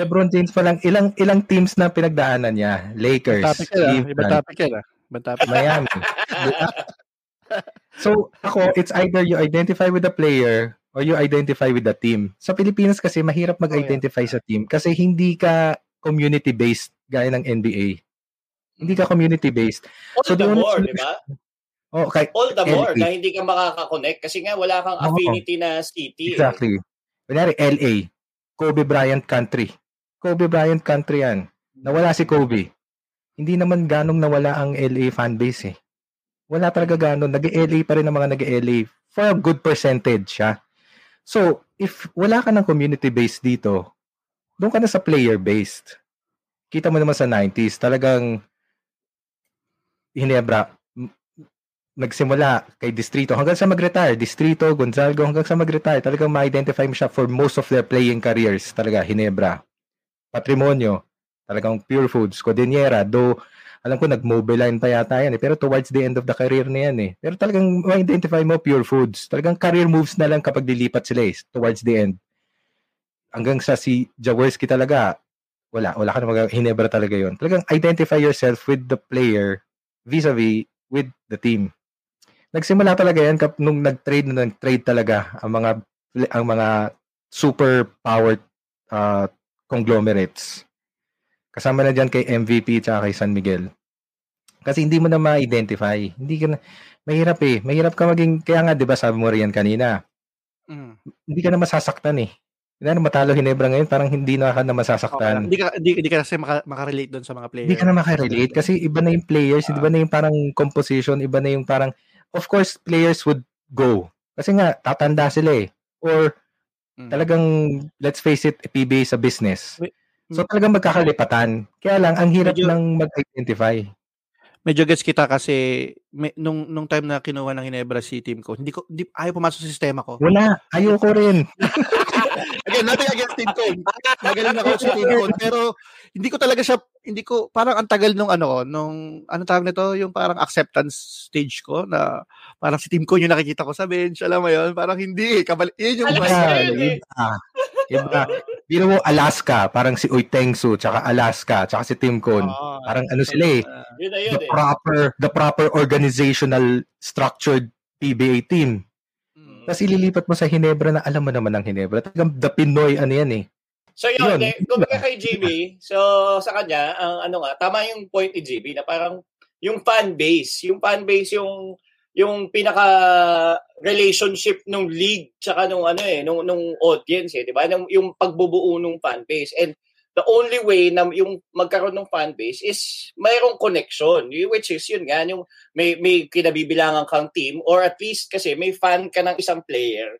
Speaker 3: LeBron James pa lang, ilang ilang teams na pinagdaanan niya. Lakers,
Speaker 1: Topic
Speaker 3: Cleveland,
Speaker 1: topic yan, ah. Ibang topic.
Speaker 3: Miami. So, ako, it's either you identify with the player or you identify with the team. Sa Pilipinas kasi, mahirap mag-identify sa team kasi hindi ka community-based gaya ng NBA. Hindi ka community-based.
Speaker 2: all
Speaker 3: So,
Speaker 2: the more di
Speaker 3: solution-
Speaker 2: ba
Speaker 3: Oh, okay.
Speaker 2: all the more
Speaker 3: LA.
Speaker 2: na hindi ka makaka-connect kasi nga wala kang affinity na city eh.
Speaker 3: Exactly. Kunyari, LA. Kobe Bryant country. Kobe Bryant country yan. Nawala si Kobe. Hindi naman ganong nawala ang LA fanbase eh. Wala talaga ganon. Nag-LA pa rin ang mga nag-LA for a good percentage siya. So, if wala ka ng community-based dito, doon ka na sa player-based. Kita mo naman sa 90s, talagang Hinebra, nagsimula kay Distrito hanggang sa mag-retire. Distrito, Gonzalgo, hanggang sa mag-retire. Talagang ma-identify mo siya for most of their playing careers. Talaga, Hinebra. Patrimonio. Talagang Pure Foods. Codiniera. Though, alam ko, nag-mobiline pa yata yan eh. Pero towards the end of the career na yan eh. Pero talagang ma-identify mo Pure Foods. Talagang career moves na lang kapag dilipat sila eh. Towards the end. Hanggang sa si Jaworski talaga, wala. Wala ka na mag- Hinebra talaga yon Talagang identify yourself with the player vis-a-vis with the team. Nagsimula talaga yan kap nung nag-trade na nag-trade talaga ang mga ang mga super powered uh, conglomerates. Kasama na diyan kay MVP at kay San Miguel. Kasi hindi mo na ma-identify. Hindi ka na, mahirap eh. Mahirap ka maging, kaya nga 'di ba sabi mo riyan kanina,
Speaker 1: Mm.
Speaker 3: hindi ka na masasaktan eh. Na matalo Hinebra ngayon, parang hindi na ka na
Speaker 1: Okay.
Speaker 3: masasaktan.
Speaker 1: Hindi ka hindi, hindi ka kasi maka, makarelate doon sa mga players.
Speaker 3: Hindi ka na makarelate kasi iba na yung players,
Speaker 1: Ah.
Speaker 3: iba na yung parang composition, iba na yung parang, of course, players would go. Kasi nga, tatanda sila eh. Or
Speaker 1: Mm.
Speaker 3: talagang, let's face it, PBA sa business. So talagang magkakalipatan. Kaya lang, ang hirap
Speaker 1: Medyo-
Speaker 3: ng mag-identify.
Speaker 1: Medyo gets kita kasi may, nung nung time na kinuha ng Ginebra si team ko, hindi ko hindi ayaw pumasok sa sistema ko.
Speaker 3: Wala, ayoko rin.
Speaker 1: Again, nothing against Team Cone. Magaling ako sa Team Cone. Pero hindi ko talaga siya, hindi ko, parang ang tagal nung ano, nung, ano tawag nito, yung parang acceptance stage ko na parang si Team Cone yung nakikita ko sa bench, alam mo yun, parang hindi, kabal, yun yung
Speaker 3: Iba,
Speaker 2: yun eh.
Speaker 3: iba. Biro mo, Alaska, parang si Uy Tengsu, tsaka Alaska, tsaka si Tim Cone.
Speaker 1: Oo.
Speaker 3: Parang ano sila eh,
Speaker 1: Ah,
Speaker 2: Yun na yun
Speaker 3: the
Speaker 2: eh.
Speaker 3: proper, the proper organizational structured PBA team.
Speaker 1: mm.
Speaker 3: Tapos ililipat mo sa Hinebra na alam mo naman ang Hinebra. Talagang the Pinoy ano yan eh.
Speaker 2: So yun,
Speaker 3: Yun.
Speaker 2: eh, kumbaga kay GB, so sa kanya, ang ano nga, tama yung point ni GB na parang yung fan base, yung fan base yung yung pinaka relationship nung league tsaka nung ano eh nung nung audience eh, 'di ba? Yung, yung pagbubuo nung fan base. And the only way na yung magkaroon ng fan base is mayroong connection, which is yun nga yung may may kinabibilangan kang team or at least kasi may fan ka ng isang player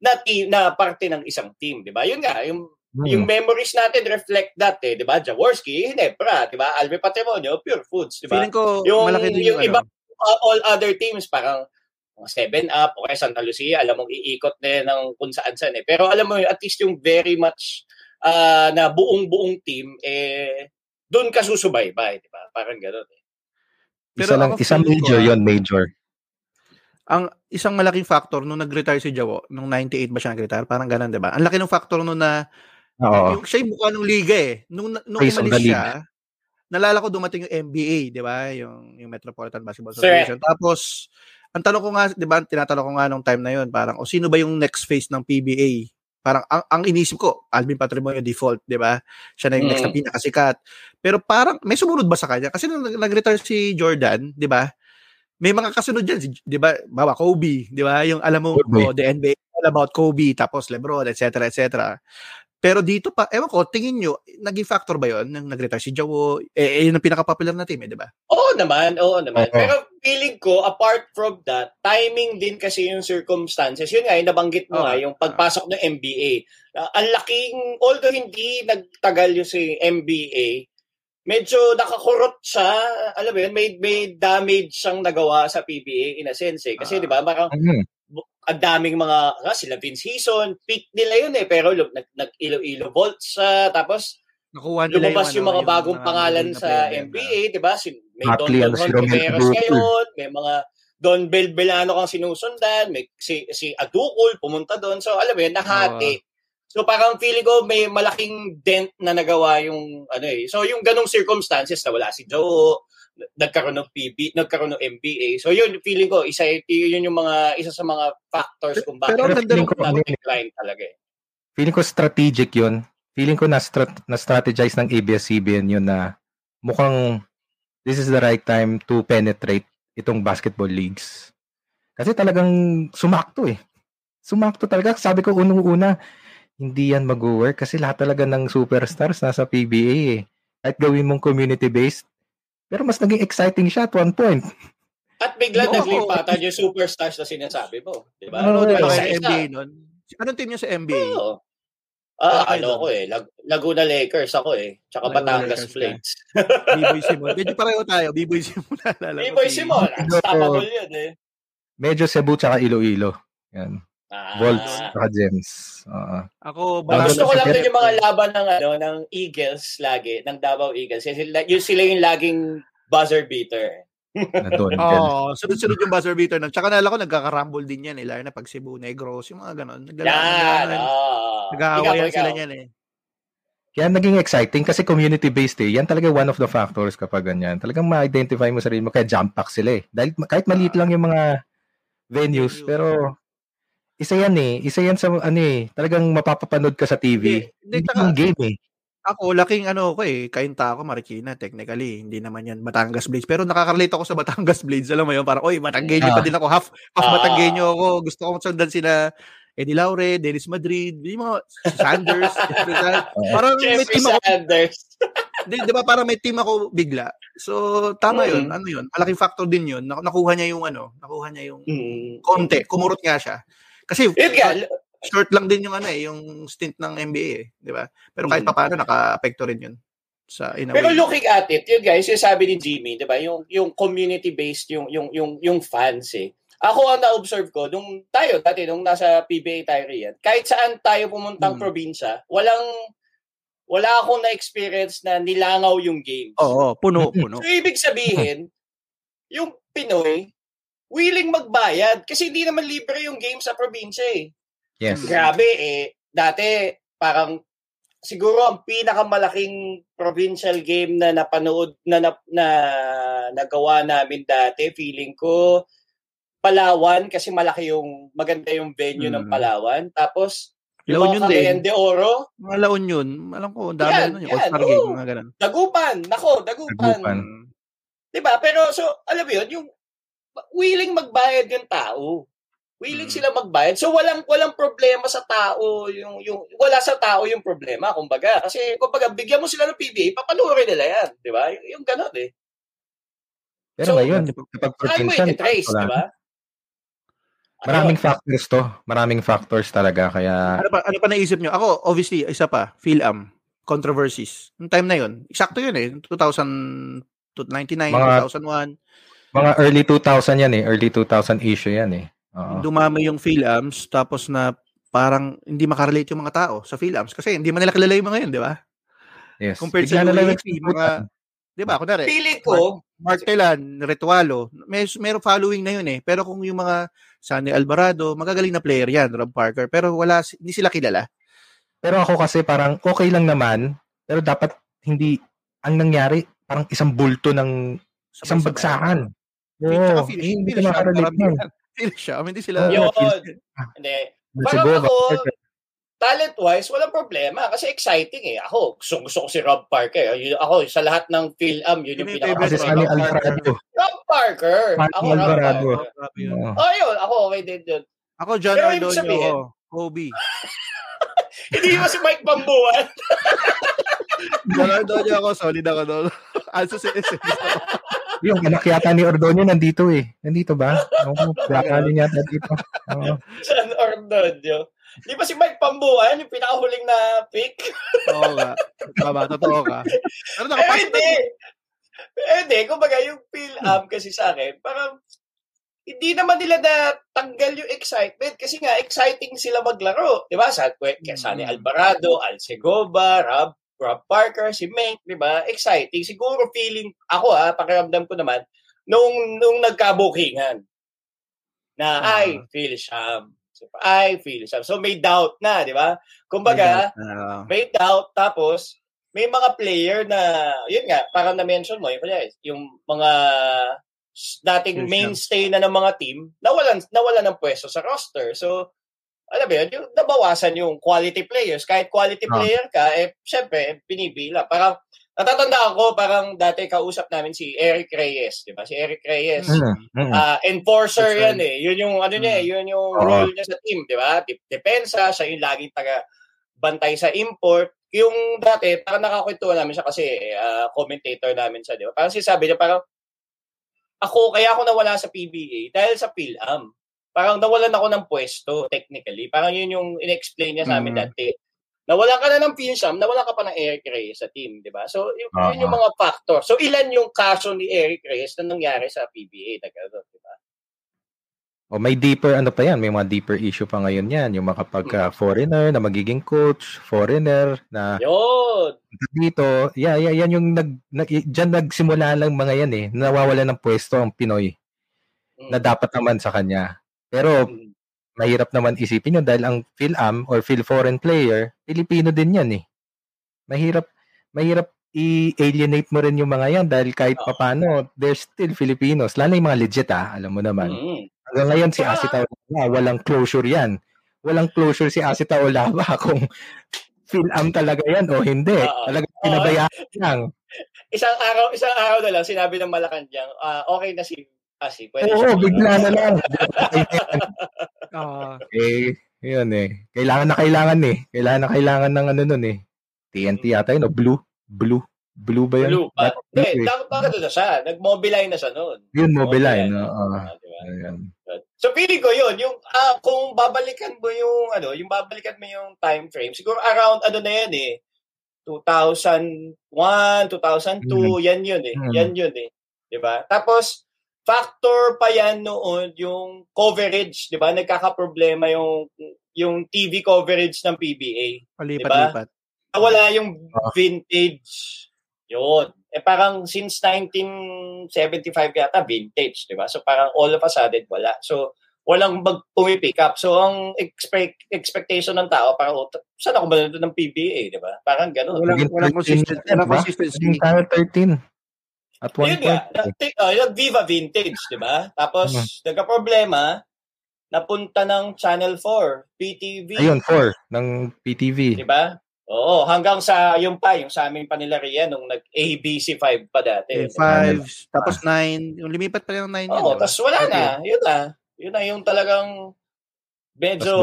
Speaker 2: na team, na parte ng isang team, 'di ba? Yun nga, yung yung memories natin reflect that eh, 'di ba? Jaworski, Hinebra, 'di ba? Alve Patrimonio, Pure Foods, 'di ba?
Speaker 1: Feeling ko,
Speaker 2: Yung
Speaker 1: malaki din
Speaker 2: yung
Speaker 1: yung,
Speaker 2: iba
Speaker 1: ano,
Speaker 2: uh, all other teams parang mga Seven Up o kaya Santa Lucia, alam mong iikot na yan ng kung saan saan eh. Pero alam mo, at least yung very much ah, na buong-buong team, eh, doon ka susubaybay, di ba? Parang gano'n eh.
Speaker 3: isa
Speaker 1: Pero
Speaker 3: lang,
Speaker 1: ako
Speaker 3: isang
Speaker 1: feeling ko,
Speaker 3: major
Speaker 1: ah,
Speaker 3: yon major.
Speaker 1: ang isang malaking factor nung nag-retire si Jawo, nung 98 ba siya nag-retire? Parang ganun, 'di ba? Ang laki ng factor nung na
Speaker 3: Oo.
Speaker 1: yung siya yung mukha ng liga eh. Nung nung umalis siya, nalala ko dumating yung NBA, 'di ba? Yung yung Metropolitan Basketball. Association. Tapos ang tanong ko nga, 'di ba, tinatanong ko nga nung time na 'yon, parang o sino ba yung next phase ng PBA Parang ang, ang inisip ko, Alvin Patrimonio default, 'di ba? Siya na yung next na
Speaker 2: Mm.
Speaker 1: pinakasikat. Pero parang may sumunod ba sa kanya? Kasi nung nag- nag-retire si Jordan, 'di ba? May mga kasunod diyan, 'di ba? Bawa Kobe, 'di ba? Yung alam mo,
Speaker 3: Kobe.
Speaker 1: oh, the NBA all about Kobe, tapos LeBron, etc. etc. Pero dito pa, ewan ko, tingin nyo, naging factor ba yon nang nag-retire si Jawo? Eh, eh, yun ang pinaka-popular na team, eh, di ba?
Speaker 2: Oo naman, oo naman.
Speaker 3: Oo.
Speaker 2: Pero feeling ko, apart from that, timing din kasi yung circumstances. Yun nga, yung nabanggit mo
Speaker 1: Oo.
Speaker 2: nga, yung pagpasok ng NBA. Ah, ang laking, although hindi nagtagal yung si NBA, medyo nakakurot siya. Alam mo yun, may, may damage siyang nagawa sa PBA in a sense eh. Kasi
Speaker 1: Ah.
Speaker 2: di ba, parang
Speaker 3: Mhm.
Speaker 2: Ang daming mga, ah, sila Vince Season, peak nila yun eh. Pero nag, nag ilo-ilo volts siya. Tapos,
Speaker 1: Nakuha nila
Speaker 2: lumabas yung,
Speaker 1: ano,
Speaker 2: mga bagong
Speaker 1: mga
Speaker 2: pangalan
Speaker 1: na
Speaker 2: sa NBA, 'di ba? Si may Don
Speaker 3: ano, Romel
Speaker 2: Tiveros
Speaker 3: Adukul.
Speaker 2: ngayon, may mga Don Belbelano kang sinusundan, may si si Adukul pumunta doon. So alam mo yun, nahati. So parang feeling ko may malaking dent na nagawa yung ano eh. So yung ganong circumstances na wala si Joe, nagkaroon ng PB, nagkaroon ng NBA. So yun feeling ko isa yun yung mga isa sa mga factors kung bakit
Speaker 1: Pero ang ganda
Speaker 3: ng-
Speaker 2: nag-decline talaga eh.
Speaker 3: Feeling ko strategic yun. Feeling ko na, strat- na strategize ng ABS-CBN yun na mukhang this is the right time to penetrate itong basketball leagues. Kasi talagang sumakto eh. Sumakto talaga. Sabi ko unang-una, hindi yan mag-work kasi lahat talaga ng superstars nasa PBA eh. Kahit gawin mong community-based. Pero mas naging exciting siya at one point.
Speaker 2: At bigla
Speaker 1: Oo.
Speaker 2: naglipatan yung superstars na sinasabi mo. Di ba?
Speaker 1: Ano
Speaker 2: Isa-isa.
Speaker 1: sa NBA nun? Anong team niya sa NBA?
Speaker 2: Oo. Ah,
Speaker 1: Okay,
Speaker 2: ano ako eh. Lag- Laguna Lakers ako eh. Tsaka
Speaker 1: Laguna
Speaker 2: Batangas
Speaker 1: Lakers.
Speaker 2: Flames.
Speaker 1: B-Boy Simon. Medyo pareho tayo. B-Boy Simon. Ko
Speaker 2: B-Boy
Speaker 1: si-
Speaker 2: Simon. Unstoppable yun eh.
Speaker 3: Medyo Cebu tsaka Iloilo. Yan.
Speaker 2: Ah.
Speaker 3: Volts tsaka Gems. Oo.
Speaker 1: Ako,
Speaker 3: Bago
Speaker 2: gusto
Speaker 3: na
Speaker 2: ko lang din yung mga laban ng ano ng Eagles lagi, ng Davao Eagles. Kasi sila, yun sila yung laging buzzer beater.
Speaker 3: Na doon.
Speaker 1: Oo, oh, sunod-sunod yung buzzer beater nun. Tsaka naalala ko, nagkaka-rumble din yan. Eh, lalo na pag Cebu, Negros, yung mga ganon.
Speaker 2: Yan. Oh.
Speaker 1: Nag-aawayan sila niyan eh.
Speaker 3: Kaya naging exciting kasi community-based eh. Yan talaga one of the factors kapag ganyan. Talagang ma-identify mo sarili mo. Kaya jump pack sila eh. Dahil kahit maliit lang yung mga venues,
Speaker 1: Venue.
Speaker 3: pero isa yan eh. Isa yan sa ano eh. Talagang mapapapanood ka sa TV.
Speaker 1: Hindi, hindi,
Speaker 3: Hindi
Speaker 1: taka-
Speaker 3: yung game eh.
Speaker 1: Ako, laking ano ko eh, kainta ako, Marikina, technically. Hindi naman yan Batangas Blades. Pero nakaka-relate ako sa Batangas Blades. Alam mo yun, parang, oy, Batanggenyo pa
Speaker 3: Ah.
Speaker 1: din ako. Half, half
Speaker 2: Ah.
Speaker 1: Batanggenyo ako. Gusto ko sundan sila Eddie Laure, Dennis Madrid, yung mga Sanders. parang may
Speaker 2: Jeffrey
Speaker 1: team ako,
Speaker 2: Sanders.
Speaker 1: di, di ba, parang may team ako bigla. So, tama yun.
Speaker 2: Mm.
Speaker 1: Ano yun? Malaking factor din yun. Nak- Nakuha niya yung ano, nakuha niya yung
Speaker 2: Mm.
Speaker 1: konti. Kumurot nga siya. Kasi,
Speaker 2: nga,
Speaker 1: short lang din yung ano eh, yung stint ng NBA eh, di ba? Pero kahit
Speaker 2: Mm.
Speaker 1: pa paano naka-apekto rin yun sa in
Speaker 2: Pero
Speaker 1: way.
Speaker 2: looking at it, yun guys, yung sabi ni Jimmy, 'di ba? Yung yung community based yung yung yung yung fans eh. Ako ang na-observe ko nung tayo dati nung nasa PBA tayo riyan. Kahit saan tayo pumuntang
Speaker 1: Hmm.
Speaker 2: probinsya, walang wala akong na-experience na nilangaw yung games.
Speaker 1: Oo, puno, puno.
Speaker 2: So ibig sabihin, yung Pinoy willing magbayad kasi hindi naman libre yung game sa probinsya eh.
Speaker 3: Yes.
Speaker 2: Grabe eh. Dati, parang siguro ang pinakamalaking provincial game na napanood na, na, na nagawa namin dati, feeling ko Palawan kasi malaki yung maganda yung venue ng
Speaker 1: Mm.
Speaker 2: Palawan. Tapos
Speaker 1: La Union din.
Speaker 2: De Oro,
Speaker 1: Mga La Union, alam ko, dami
Speaker 2: Yan, yan,
Speaker 1: All-Star game, mga ganun.
Speaker 2: Dagupan, nako, Dagupan.
Speaker 3: Dagupan.
Speaker 1: Mm.
Speaker 2: 'Di ba? Pero so alam mo 'yun, yung willing magbayad yung tao. Willing
Speaker 1: Mm.
Speaker 2: sila magbayad. So walang walang problema sa tao, yung yung wala sa tao yung problema, kumbaga. Kasi kumbaga bigyan mo sila ng PBA, papanuorin nila 'yan, 'di ba? Yung, yung ganun eh.
Speaker 3: Pero
Speaker 2: So,
Speaker 3: ngayon, kapag
Speaker 2: mo
Speaker 3: provincial,
Speaker 2: i-trace,
Speaker 3: wala
Speaker 2: 'di ba?
Speaker 3: Maraming factors to. Maraming factors talaga. Kaya,
Speaker 1: Ano pa, ano pa naisip nyo? Ako, obviously, isa pa, PhilAm, controversies. Yung time na yun, eksakto yun eh, 2000, 99,
Speaker 3: Mga-
Speaker 1: 2001,
Speaker 3: mga early 2000 yan eh. Early 2000 issue yan eh. Oo.
Speaker 1: dumami yung PhilAms, tapos na parang hindi makarelate yung mga tao sa PhilAms kasi hindi man nila kilala yung mga yun, di ba?
Speaker 3: Yes.
Speaker 1: Compared sa
Speaker 3: Bigla na lang
Speaker 1: UAP, mga, di ba, kunwari,
Speaker 2: Feeling ko,
Speaker 1: Martelan, Retualo, may meron following na yun eh. Pero kung yung mga Sunny Alvarado, magagaling na player yan, Rob Parker, pero wala hindi sila kilala.
Speaker 3: Pero ako kasi parang okay lang naman. Pero dapat hindi, ang nangyari, parang isang bulto ng isang
Speaker 1: Sabay-sabay.
Speaker 3: Bagsakan.
Speaker 1: Tsaka
Speaker 3: Oo,
Speaker 1: finish,
Speaker 3: hindi
Speaker 1: finish
Speaker 3: ka
Speaker 1: shot,
Speaker 3: makarelate
Speaker 1: marami
Speaker 3: nun.
Speaker 1: yan. Finish siya. I mean, Hindi sila
Speaker 2: Yun. hindi. Parang ako, talent-wise, walang problema. Kasi exciting eh. Ako, gusto, gusto ko si Rob Parker. Yun, ako, sa lahat ng film, yun yung pinaka...
Speaker 3: Kasi Sunny
Speaker 1: Rob
Speaker 3: Alvarado.
Speaker 2: Rob Parker. Ako, Rob. Parker. Oh, yun. Ako, okay din yun.
Speaker 1: Ako, John
Speaker 2: Pero
Speaker 1: ako. Kobe.
Speaker 2: Hindi mo si Mike Pambuan.
Speaker 1: John Ardonio ako. Solid ako doon. Also, si
Speaker 3: Yung anak yata ni Ordonio nandito eh. Nandito ba? Oo, kakali niya dito. Oo.
Speaker 2: San Ordodio. Di ba si Mike Pambuan, yung pinakahuling na pick?
Speaker 1: Oo nga. Tama, totoo ka. Pero
Speaker 2: Eh,
Speaker 1: nakapasok
Speaker 2: hindi. Eh, hindi. Kumbaga, yung PhilAm kasi sa akin, parang hindi naman nila na tanggal yung excitement kasi nga exciting sila maglaro. Di ba? Sa, kaya Sunny
Speaker 1: Mm.
Speaker 2: Alvarado, Al Segoba, Rob, Rob Parker, si Menk, di ba? Exciting. Siguro feeling, ako ah, pakiramdam ko naman, nung, nung nagkabukingan, na
Speaker 1: Ah.
Speaker 2: ay, Phil Sham. Ay, Phil Sham. So may doubt na, di ba? Kumbaga,
Speaker 1: Ah,
Speaker 2: may doubt tapos may mga player na yun nga parang na-mention mo yung, yung mga dating mainstay na ng mga team nawalan nawalan ng pwesto sa roster so alam mo yun, yung nabawasan yung quality players. Kahit quality
Speaker 3: Ah.
Speaker 2: player ka, eh, syempre, pinibila. Parang, natatandaan ko, parang dati kausap namin si Eric Reyes, di ba? Si Eric Reyes.
Speaker 3: Mm, mm.
Speaker 2: Ah, enforcer
Speaker 1: That's
Speaker 2: yan eh. Yun yung ano niya, eh, yun yung
Speaker 3: Oo.
Speaker 2: role niya sa team, di ba? Dep- Depensa, siya yung laging taga bantay sa import. Yung dati, parang nakakwentuhan namin siya kasi ah, commentator namin siya, di ba? Parang sinasabi niya, parang ako, kaya ako nawala sa PBA dahil sa PhilAm. Parang nawalan ako ng pwesto, technically. Parang yun yung in-explain niya sa amin
Speaker 3: Mm.
Speaker 2: dati. Nawalan ka na ng PhilAm, nawalan ka pa ng Eric Reyes sa team, di ba? So, yun, yun yung mga factor. So, ilan yung kaso ni Eric Reyes na nangyari sa PBA na gano'n, di ba?
Speaker 3: O may deeper ano pa yan, may mga deeper issue pa ngayon yan. Yung mga pagka foreigner na magiging coach, foreigner na
Speaker 2: Yun.
Speaker 3: dito, yeah, yeah, yan yung nag, nag diyan nagsimula lang mga yan eh. Nawawala ng pwesto ang Pinoy
Speaker 2: Mm.
Speaker 3: na dapat naman sa kanya. Pero
Speaker 2: Mm.
Speaker 3: mahirap naman isipin yun dahil ang PhilAm or Phil Foreign Player, Pilipino din yan eh. Mahirap, mahirap i-alienate mo rin yung mga yan dahil kahit
Speaker 2: Oo.
Speaker 3: papano, they're still Filipinos. Lalo yung mga legit ah, alam mo naman.
Speaker 2: Mm.
Speaker 3: Hanggang ngayon si Asita Olava, walang closure yan. Walang closure si Asita Olava kung PhilAm talaga yan o hindi.
Speaker 2: Oo.
Speaker 3: Talaga pinabayaan lang.
Speaker 2: Isang araw, isang araw na lang, sinabi ng Malacanang, ah okay na si Asi. Pwede
Speaker 3: Oo,
Speaker 2: siya
Speaker 3: bigla na lang.
Speaker 1: ah,
Speaker 3: eh, yun eh. Kailangan na kailangan eh. Kailangan na kailangan ng ano nun eh. TNT yata yun, o blue. Blue. Blue ba yun?
Speaker 2: Blue. Hindi,
Speaker 3: blue eh.
Speaker 2: bakit na siya? Nag-mobilize na siya noon.
Speaker 3: Yun, mobile. No?
Speaker 2: na.
Speaker 3: Oo.
Speaker 2: Ah, di ba?
Speaker 3: Ayan.
Speaker 2: So feeling ko yun, yung ah, kung babalikan mo yung ano, yung babalikan mo yung time frame, siguro around ano na yan eh. 2001, 2002, yan yun eh.
Speaker 3: Mm.
Speaker 2: Yan yun eh. 'Di ba? Tapos factor pa yan noon yung coverage, 'di ba? Nagkakaproblema yung yung TV coverage ng PBA.
Speaker 1: palipat-lipat.
Speaker 2: Wala yung
Speaker 3: Ah.
Speaker 2: vintage. Yun. Eh parang since 1975 yata vintage, 'di ba? So parang all of a sudden wala. So walang mag pick up. So ang expect expectation ng tao parang oh, saan ako manonood ng PBA, 'di ba? Parang gano'n.
Speaker 1: Walang, walang
Speaker 3: 13
Speaker 1: consistency. Walang consistency.
Speaker 3: Naging channel 13. At one
Speaker 2: Yun nga,
Speaker 3: point.
Speaker 2: na, t- uh, yung Viva Vintage, 'di ba? Tapos
Speaker 3: Mhm.
Speaker 2: nagka-problema napunta ng Channel 4, PTV,
Speaker 3: Ayun, 4 ng PTV.
Speaker 2: 'di ba? Oo, hanggang sa yung pa, yung sa aming panilarian nung nag-ABC5 pa dati.
Speaker 1: Eh,
Speaker 2: di ba?
Speaker 1: five, tapos nine. Yung lumipat pa yung nine yun.
Speaker 2: Oo,
Speaker 1: di ba?
Speaker 2: tapos wala na. Yun na. Yun na yung talagang medyo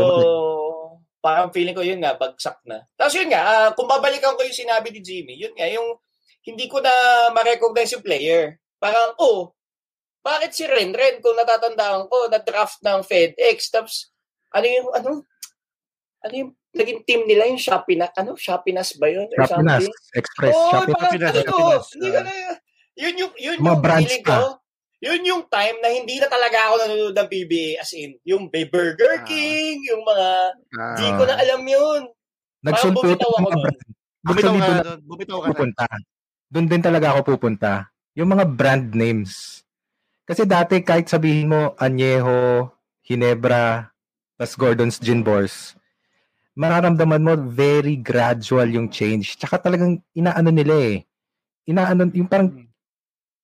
Speaker 2: parang feeling ko yun nga, bagsak na. Tapos yun nga, ah, kung babalikan ko yung sinabi ni Jimmy, yun nga, yung hindi ko na ma-recognize yung player. Parang, oh, bakit si Renren, kung natatandaan ko, na-draft ng FedEx, tapos, ano yung, ano, ano yung naging team nila, yung Shopee na, ano, Shopinas ba yun? Something?
Speaker 3: Express,
Speaker 2: parang
Speaker 1: Shopee na,
Speaker 2: ano,
Speaker 1: Shopee na.
Speaker 2: hindi ko na, yun yung, yun
Speaker 3: Mga
Speaker 2: yung
Speaker 3: pa.
Speaker 2: ko. Yun yung time na hindi na talaga ako nanonood ng PBA as in, yung may Burger
Speaker 1: Ah.
Speaker 2: King, yung mga,
Speaker 1: Ah,
Speaker 2: di ko na alam yun.
Speaker 3: Nagsulputan
Speaker 2: bumitaw ako
Speaker 1: bumitaw
Speaker 3: Actually,
Speaker 1: ka na. Bumitaw ka na.
Speaker 3: Doon din talaga ako pupunta. Yung mga brand names. Kasi dati kahit sabihin mo Añejo, Ginebra, tas Gordon's Gin Bars, mararamdaman mo very gradual yung change. Tsaka talagang inaano nila eh. Inaano, yung parang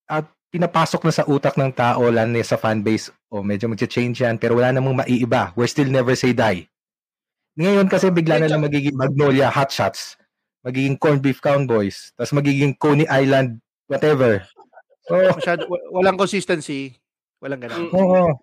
Speaker 3: at pinapasok na sa utak ng tao, lalo na sa fanbase, o oh, medyo mag-change yan, pero wala namang maiiba. We're still never say die. Ngayon kasi bigla na lang magiging Magnolia Hotshots, magiging Corned Beef Cowboys, tapos magiging Coney Island whatever.
Speaker 1: So, Masyado, walang consistency. Walang ganun.
Speaker 3: Oo.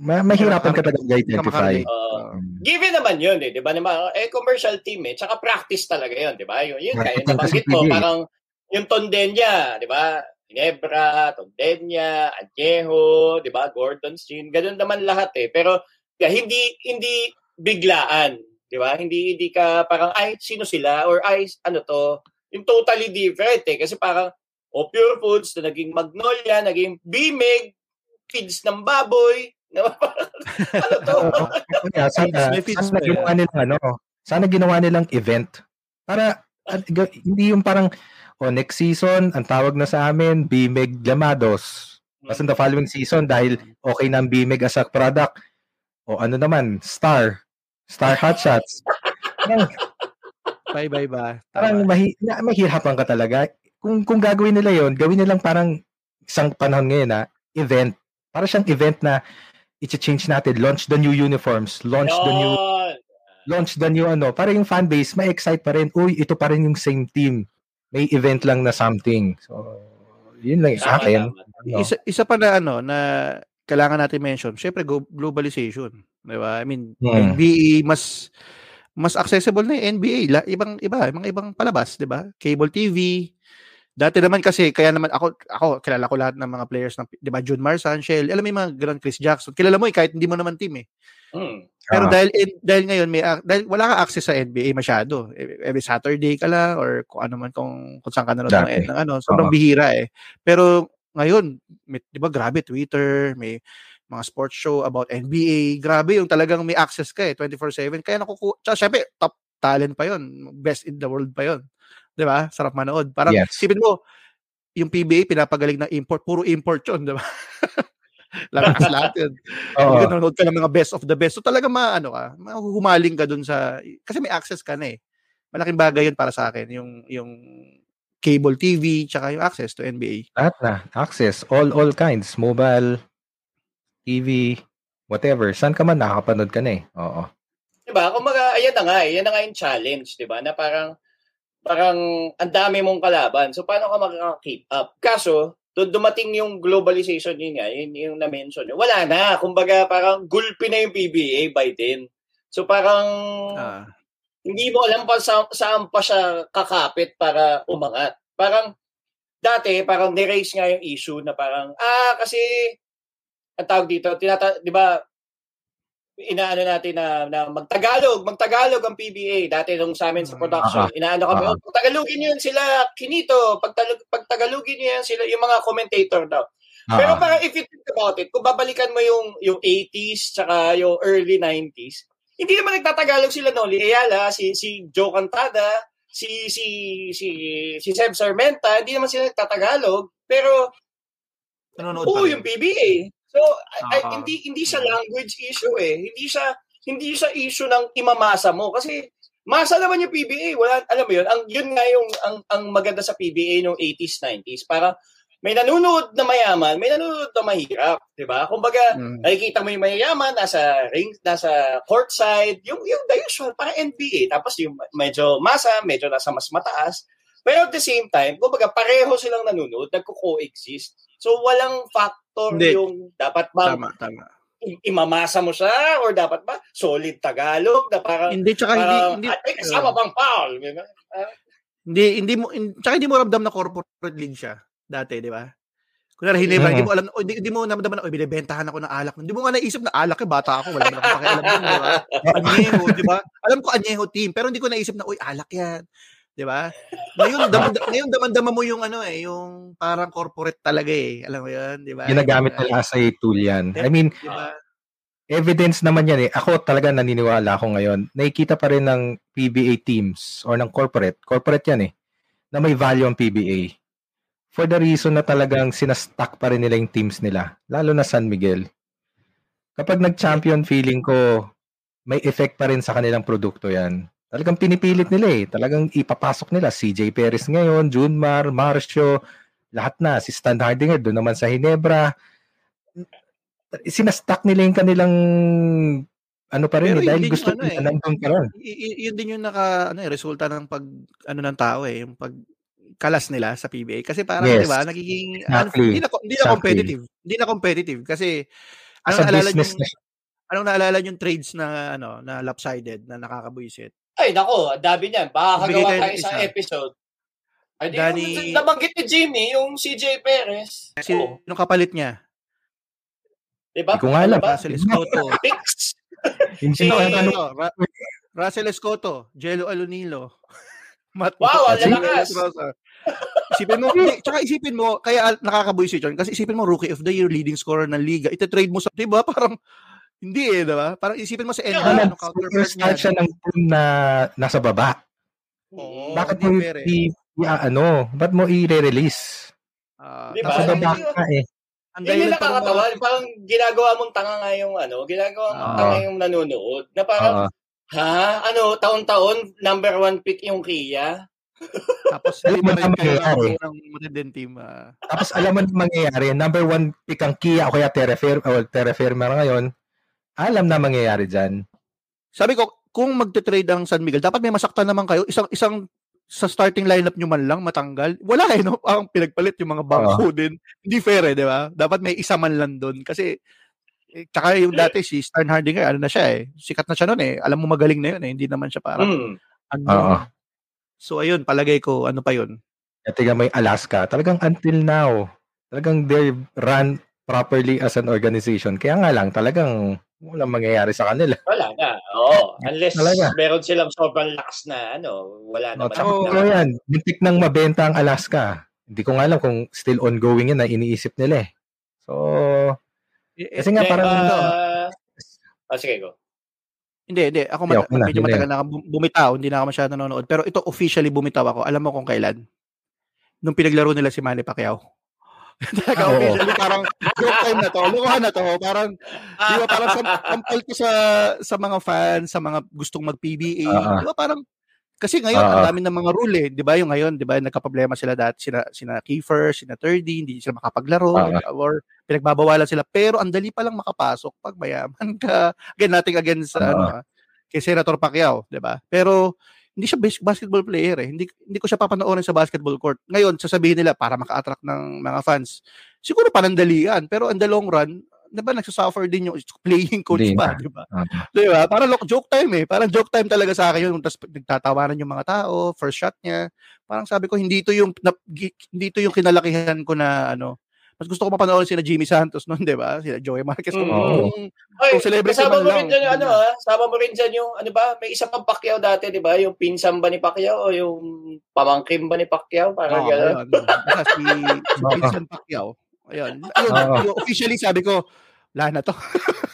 Speaker 3: Ma- mahirapan ka talaga identify.
Speaker 2: Uh, given naman yun eh, di ba? Naman, eh, commercial team eh, tsaka practice talaga yun, di ba? Yun, yun kaya nabanggit mo, parang yung Tondenya, di ba? Ginebra, Tondenya, Añejo, di ba? Gordon Stream, ganun naman lahat eh. Pero yeah, hindi hindi biglaan, di ba? Hindi hindi ka parang ay sino sila or ay ano to, yung totally different eh kasi parang o Pure Foods na naging Magnolia, naging Bimig, feeds ng baboy, ano to?
Speaker 3: Kaya sana, sana ginawa nilang ano, sana ginawa nilang event. Para at, hindi yung parang oh, next season, ang tawag na sa amin, Bimeg Llamados. Tapos in the following season, dahil okay na ang Bimeg as a product, o ano naman, Star. Star Hotshots.
Speaker 1: bye bye ba?
Speaker 3: Parang mahi, na, mahirapan ka talaga. Kung kung gagawin nila yon gawin nilang parang isang panahon ngayon na event. Para siyang event na i-change natin, launch the new uniforms, launch Yon. the new launch the new ano, para yung fan base ma-excite pa rin. Uy, ito pa rin yung same team. May event lang na something. So, yun lang sa akin.
Speaker 1: Ano. Isa, isa pa na ano na kailangan natin mention, syempre globalization, 'di ba? I mean, hmm. NBA mas mas accessible na yung NBA, la, ibang iba, mga ibang palabas, 'di ba? Cable TV, Dati naman kasi, kaya naman ako, ako kilala ko lahat ng mga players ng, di ba, June Marsan, Shell, alam mo yung mga ganun, Chris Jackson. Kilala mo eh, kahit hindi mo naman team eh. Mm. Pero uh dahil eh, dahil ngayon may dahil wala ka access sa NBA masyado. E, every Saturday ka lang or kung ano man kung kung saan ka nanonood ng, ng ano, sobrang uh bihira eh. Pero ngayon, may, 'di ba, grabe Twitter, may mga sports show about NBA, grabe yung talagang may access ka eh 24/7. Kaya nakukuha, syempre top talent pa 'yon, best in the world pa 'yon. 'Di ba? Sarap manood. Parang yes. sipin mo, yung PBA pinapagaling ng import, puro import 'yon, 'di ba? Lakas lahat yun. Oo. Nanonood ka ng mga best of the best. So talaga maano ka, mahuhumaling ka dun sa kasi may access ka na eh. Malaking bagay yun para sa akin yung yung cable TV tsaka yung access to NBA.
Speaker 3: Lahat na, access all all kinds, mobile, TV, whatever. Saan ka man nakakapanood ka na eh. Oo.
Speaker 2: 'Di ba? Kumaga ayan na nga, eh. ayan na nga yung challenge, 'di ba? Na parang parang ang dami mong kalaban. So, paano ka makaka-keep up? Kaso, doon dumating yung globalization yun nga, yun yung na-mention. Wala na. Kumbaga, parang gulpi na yung PBA by then. So, parang ah. hindi mo alam pa sa, saan pa siya kakapit para umangat. Parang, dati, parang ni-raise nga yung issue na parang, ah, kasi, ang tawag dito, tinata, di ba, inaano natin na, na magtagalog, magtagalog ang PBA. Dati nung sa amin sa production, uh-huh. inaano kami, uh-huh. oh, Tagalogin niyo sila, Kinito, pag, pag Tagalogin niyo yan sila, yung mga commentator daw. Uh-huh. Pero parang if you think about it, kung babalikan mo yung yung 80s tsaka yung early 90s, hindi naman nagtatagalog sila no, Ayala, si si Joe Cantada, si si si si Seb Sarmenta, hindi naman sila nagtatagalog, pero Nanonood Oo, yung PBA. So, uh-huh. ay, hindi hindi siya language issue eh. Hindi siya hindi siya issue ng imamasa mo kasi masa naman yung PBA. Wala alam mo 'yun. Ang yun nga yung ang ang maganda sa PBA nung 80s 90s para may nanonood na mayaman, may nanonood na mahirap, 'di ba? Kumbaga, mm. nakikita mo yung mayayaman nasa ring, nasa courtside, yung yung the usual para NBA. Tapos yung medyo masa, medyo nasa mas mataas. Pero at the same time, kumbaga pareho silang nanonood, nagko-coexist. So walang fact factor Hindi. yung dapat ba
Speaker 1: tama, tama.
Speaker 2: imamasa mo siya or dapat ba solid Tagalog na parang
Speaker 1: hindi tsaka parang, hindi,
Speaker 2: hindi kasama uh, bang foul uh,
Speaker 1: hindi hindi mo in, tsaka hindi mo ramdam na corporate league siya dati di ba Kunwari, hinibra, mm-hmm. hindi mo alam, hindi, hindi mo naman na, o, binibentahan ako ng alak. Hindi mo nga naisip na alak, eh, bata ako, wala naman akong pakialam din, di ba? Anyeho, di ba? Alam ko anyeho team, pero hindi ko naisip na, uy, alak yan. 'Di ba? Ngayon dam, ngayon damandama mo yung ano eh, yung parang corporate talaga eh. Alam mo 'yun, 'di ba?
Speaker 3: Ginagamit nila as a tool 'yan. I mean, diba? evidence naman 'yan eh. Ako talaga naniniwala ako ngayon. Nakikita pa rin ng PBA teams or ng corporate, corporate 'yan eh, na may value ang PBA. For the reason na talagang sinastock pa rin nila yung teams nila, lalo na San Miguel. Kapag nag-champion feeling ko, may effect pa rin sa kanilang produkto 'yan. Talagang pinipilit nila eh. Talagang ipapasok nila. CJ Perez ngayon, Junmar, Marcio, lahat na. Si Stan Hardinger, doon naman sa Hinebra. Sinastock nila yung kanilang ano pa rin
Speaker 1: Pero
Speaker 3: eh,
Speaker 1: yun
Speaker 3: dahil gusto
Speaker 1: ano
Speaker 3: nila
Speaker 1: eh.
Speaker 3: nandun ka rin.
Speaker 1: Y- yun din yung naka ano eh, resulta ng pag ano ng tao eh, yung pag kalas nila sa PBA kasi parang
Speaker 3: Yes.
Speaker 1: 'di ba nagiging
Speaker 3: Exactly.
Speaker 1: hindi na hindi na
Speaker 3: Exactly.
Speaker 1: competitive. Hindi na competitive kasi ano naalala yung
Speaker 3: na
Speaker 1: anong naalala yung trades na ano na lopsided na nakakabuisit.
Speaker 2: Ay, nako, dami niyan. Baka
Speaker 1: Bigay
Speaker 2: kagawa
Speaker 1: tayo ng
Speaker 2: tayo sa
Speaker 1: isa.
Speaker 2: episode. Ay, di,
Speaker 1: Danny-
Speaker 2: yung nabanggit ni Jimmy, yung CJ Perez.
Speaker 1: Kasi
Speaker 2: Oo.
Speaker 1: yung kapalit niya,
Speaker 2: Diba?
Speaker 3: Hindi ko nga alam.
Speaker 2: Ano ba?
Speaker 1: Russell Escoto.
Speaker 2: Pix.
Speaker 3: Hindi
Speaker 2: Si-
Speaker 3: alam ano.
Speaker 1: ano, Ra- Russell Escoto, Jello Alonilo. Matt
Speaker 2: Wow, ang lalakas.
Speaker 1: Rosa. Isipin mo, hindi, tsaka isipin mo, kaya nakakabuisit yun. Kasi isipin mo, rookie of the year, leading scorer ng liga. Ito-trade mo sa, di ba? Parang, hindi eh, di ba? Parang isipin mo sa end,
Speaker 2: Yeah.
Speaker 1: ano, counterpart niya.
Speaker 3: siya ng team na nasa baba.
Speaker 1: Oo,
Speaker 3: Bakit mo i, i ano, ba't mo i-release?
Speaker 1: Ah,
Speaker 2: Di ba?
Speaker 3: Nasa baba ka eh.
Speaker 1: ang
Speaker 2: Yun yung nakakatawa.
Speaker 1: mga-
Speaker 2: Parang ginagawa mong tanga nga yung ano, ginagawa mong
Speaker 1: Oo.
Speaker 2: tanga yung nanonood. Na parang,
Speaker 3: Oo.
Speaker 2: ha? Ano, taon-taon, number one pick yung Kia?
Speaker 1: Tapos,
Speaker 3: Alam
Speaker 1: hindi
Speaker 3: mo
Speaker 1: mo
Speaker 3: na
Speaker 1: rin kayo
Speaker 3: mangyayari.
Speaker 1: ng team. ah.
Speaker 3: Tapos alam mo na mangyayari, number one pick ang Kia o kaya Terrafer, o Terraferma ngayon, alam na mangyayari dyan.
Speaker 1: Sabi ko, kung magte-trade ang San Miguel, dapat may masaktan naman kayo. Isang isang sa starting lineup nyo man lang matanggal. Wala eh, no? Ang pinagpalit yung mga bangko din. Hindi fair eh, di ba? Dapat may isa man lang doon. Kasi, eh, tsaka yung dati si Stan Hardinger, ano na siya eh. Sikat na siya noon eh. Alam mo magaling na yun eh. Hindi naman siya parang,
Speaker 2: Hmm.
Speaker 1: ano.
Speaker 3: Oo.
Speaker 1: So ayun, palagay ko, ano pa yun?
Speaker 3: At tiga may Alaska, talagang until now, talagang they run properly as an organization. Kaya nga lang, talagang walang mangyayari sa kanila.
Speaker 2: Wala na. Oo. Unless
Speaker 3: Talaga.
Speaker 2: meron silang sobrang lakas na ano, wala
Speaker 3: tsaka
Speaker 1: Oo.
Speaker 3: ano yan, bintik nang mabenta ang Alaska. Hindi ko nga alam kung still ongoing yun na iniisip nila eh. So,
Speaker 1: Eh, eh,
Speaker 3: kasi nga
Speaker 2: Eh,
Speaker 3: parang
Speaker 2: ah, ah, sige, go.
Speaker 1: Hindi, hindi. Ako
Speaker 3: okay na,
Speaker 1: medyo
Speaker 3: na
Speaker 1: matagal na bumitaw. Hindi na ako masyado nanonood. Pero ito, officially bumitaw ako. Alam mo kung kailan? Nung pinaglaro nila si Manny Pacquiao. Talaga,
Speaker 3: oo.
Speaker 1: officially, parang joke time na to. Lukuhan na to. Parang, di ba, parang sam- sampal to sa, sa mga fans, sa mga gustong mag-PBA.
Speaker 3: Ah.
Speaker 1: Di ba, parang, kasi ngayon,
Speaker 3: Ah,
Speaker 1: ang dami ng mga rule eh. Di ba, yung ngayon, di ba, nagka-problema sila dati, sina, sina Kiefer, sina Thirdy, hindi sila makapaglaro,
Speaker 3: Ah,
Speaker 1: or pinagbabawalan sila. Pero ang dali palang makapasok pag mayaman ka. Again, nothing against,
Speaker 3: Ah,
Speaker 1: ano, ah, kay Senator Pacquiao, di ba? Pero, hindi siya bas- basketball player eh. Hindi, hindi ko siya papanoorin sa basketball court. Ngayon, sasabihin nila para maka-attract ng mga fans. Siguro panandalian, pero in the long run, 'di ba nagsasuffer din yung playing coach pa,
Speaker 3: na.
Speaker 1: 'di ba?
Speaker 3: Ah.
Speaker 1: 'Di ba? Parang joke time eh. Parang joke time talaga sa akin yun. Tapos nagtatawanan yung mga tao, first shot niya. Parang sabi ko hindi ito yung na, hindi ito yung kinalakihan ko na ano. Mas gusto ko mapanoorin sina Jimmy Santos noon, 'di ba? Sila Joey Marquez. Kung,
Speaker 2: Oo.
Speaker 1: kung-
Speaker 2: Ay,
Speaker 1: Kung celebrity
Speaker 2: kasama
Speaker 1: man
Speaker 2: mo
Speaker 1: lang,
Speaker 2: rin dyan ano ha? Sama mo rin dyan yung, ano ba, may isa pang Pacquiao dati, di ba? Yung pinsan ba ni Pacquiao o yung pamangkin ba ni Pacquiao? Parang
Speaker 1: Oo,
Speaker 2: gano'n.
Speaker 1: si, si. Vincent Pacquiao. Ayun. Ayun, yung officially sabi ko, wala na to.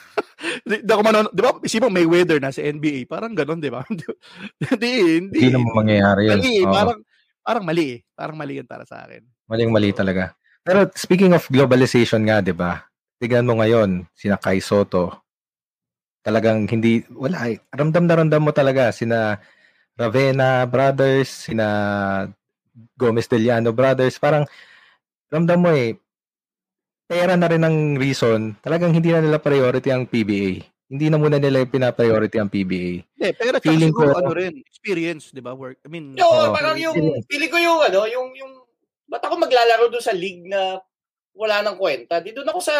Speaker 1: Di di ako manonood. Di ba, isipin mo, may weather na sa NBA. Parang ganun, di ba? Hindi, hindi.
Speaker 3: Hindi naman mangyayari yun.
Speaker 1: Mali,
Speaker 3: Oo.
Speaker 1: parang, parang mali eh. Parang mali yun para sa akin.
Speaker 3: Maling mali talaga. Pero speaking of globalization nga, 'di ba? Tignan mo ngayon, sina Kai Soto. Talagang hindi wala eh. Ramdam na ramdam mo talaga sina Ravena brothers, sina Gomez Deliano brothers, parang ramdam mo eh pera na rin ang reason, talagang hindi na nila priority ang PBA. Hindi na muna nila pina-priority ang PBA.
Speaker 1: Hindi, pero
Speaker 3: Feeling ko-
Speaker 1: ano rin, experience, di ba? Work. I mean,
Speaker 2: Yo,
Speaker 3: Oo.
Speaker 2: parang yung,
Speaker 3: Experience.
Speaker 2: pili ko yung, ano, yung, yung, ba't ako maglalaro doon sa league na wala nang kwenta? Di doon ako sa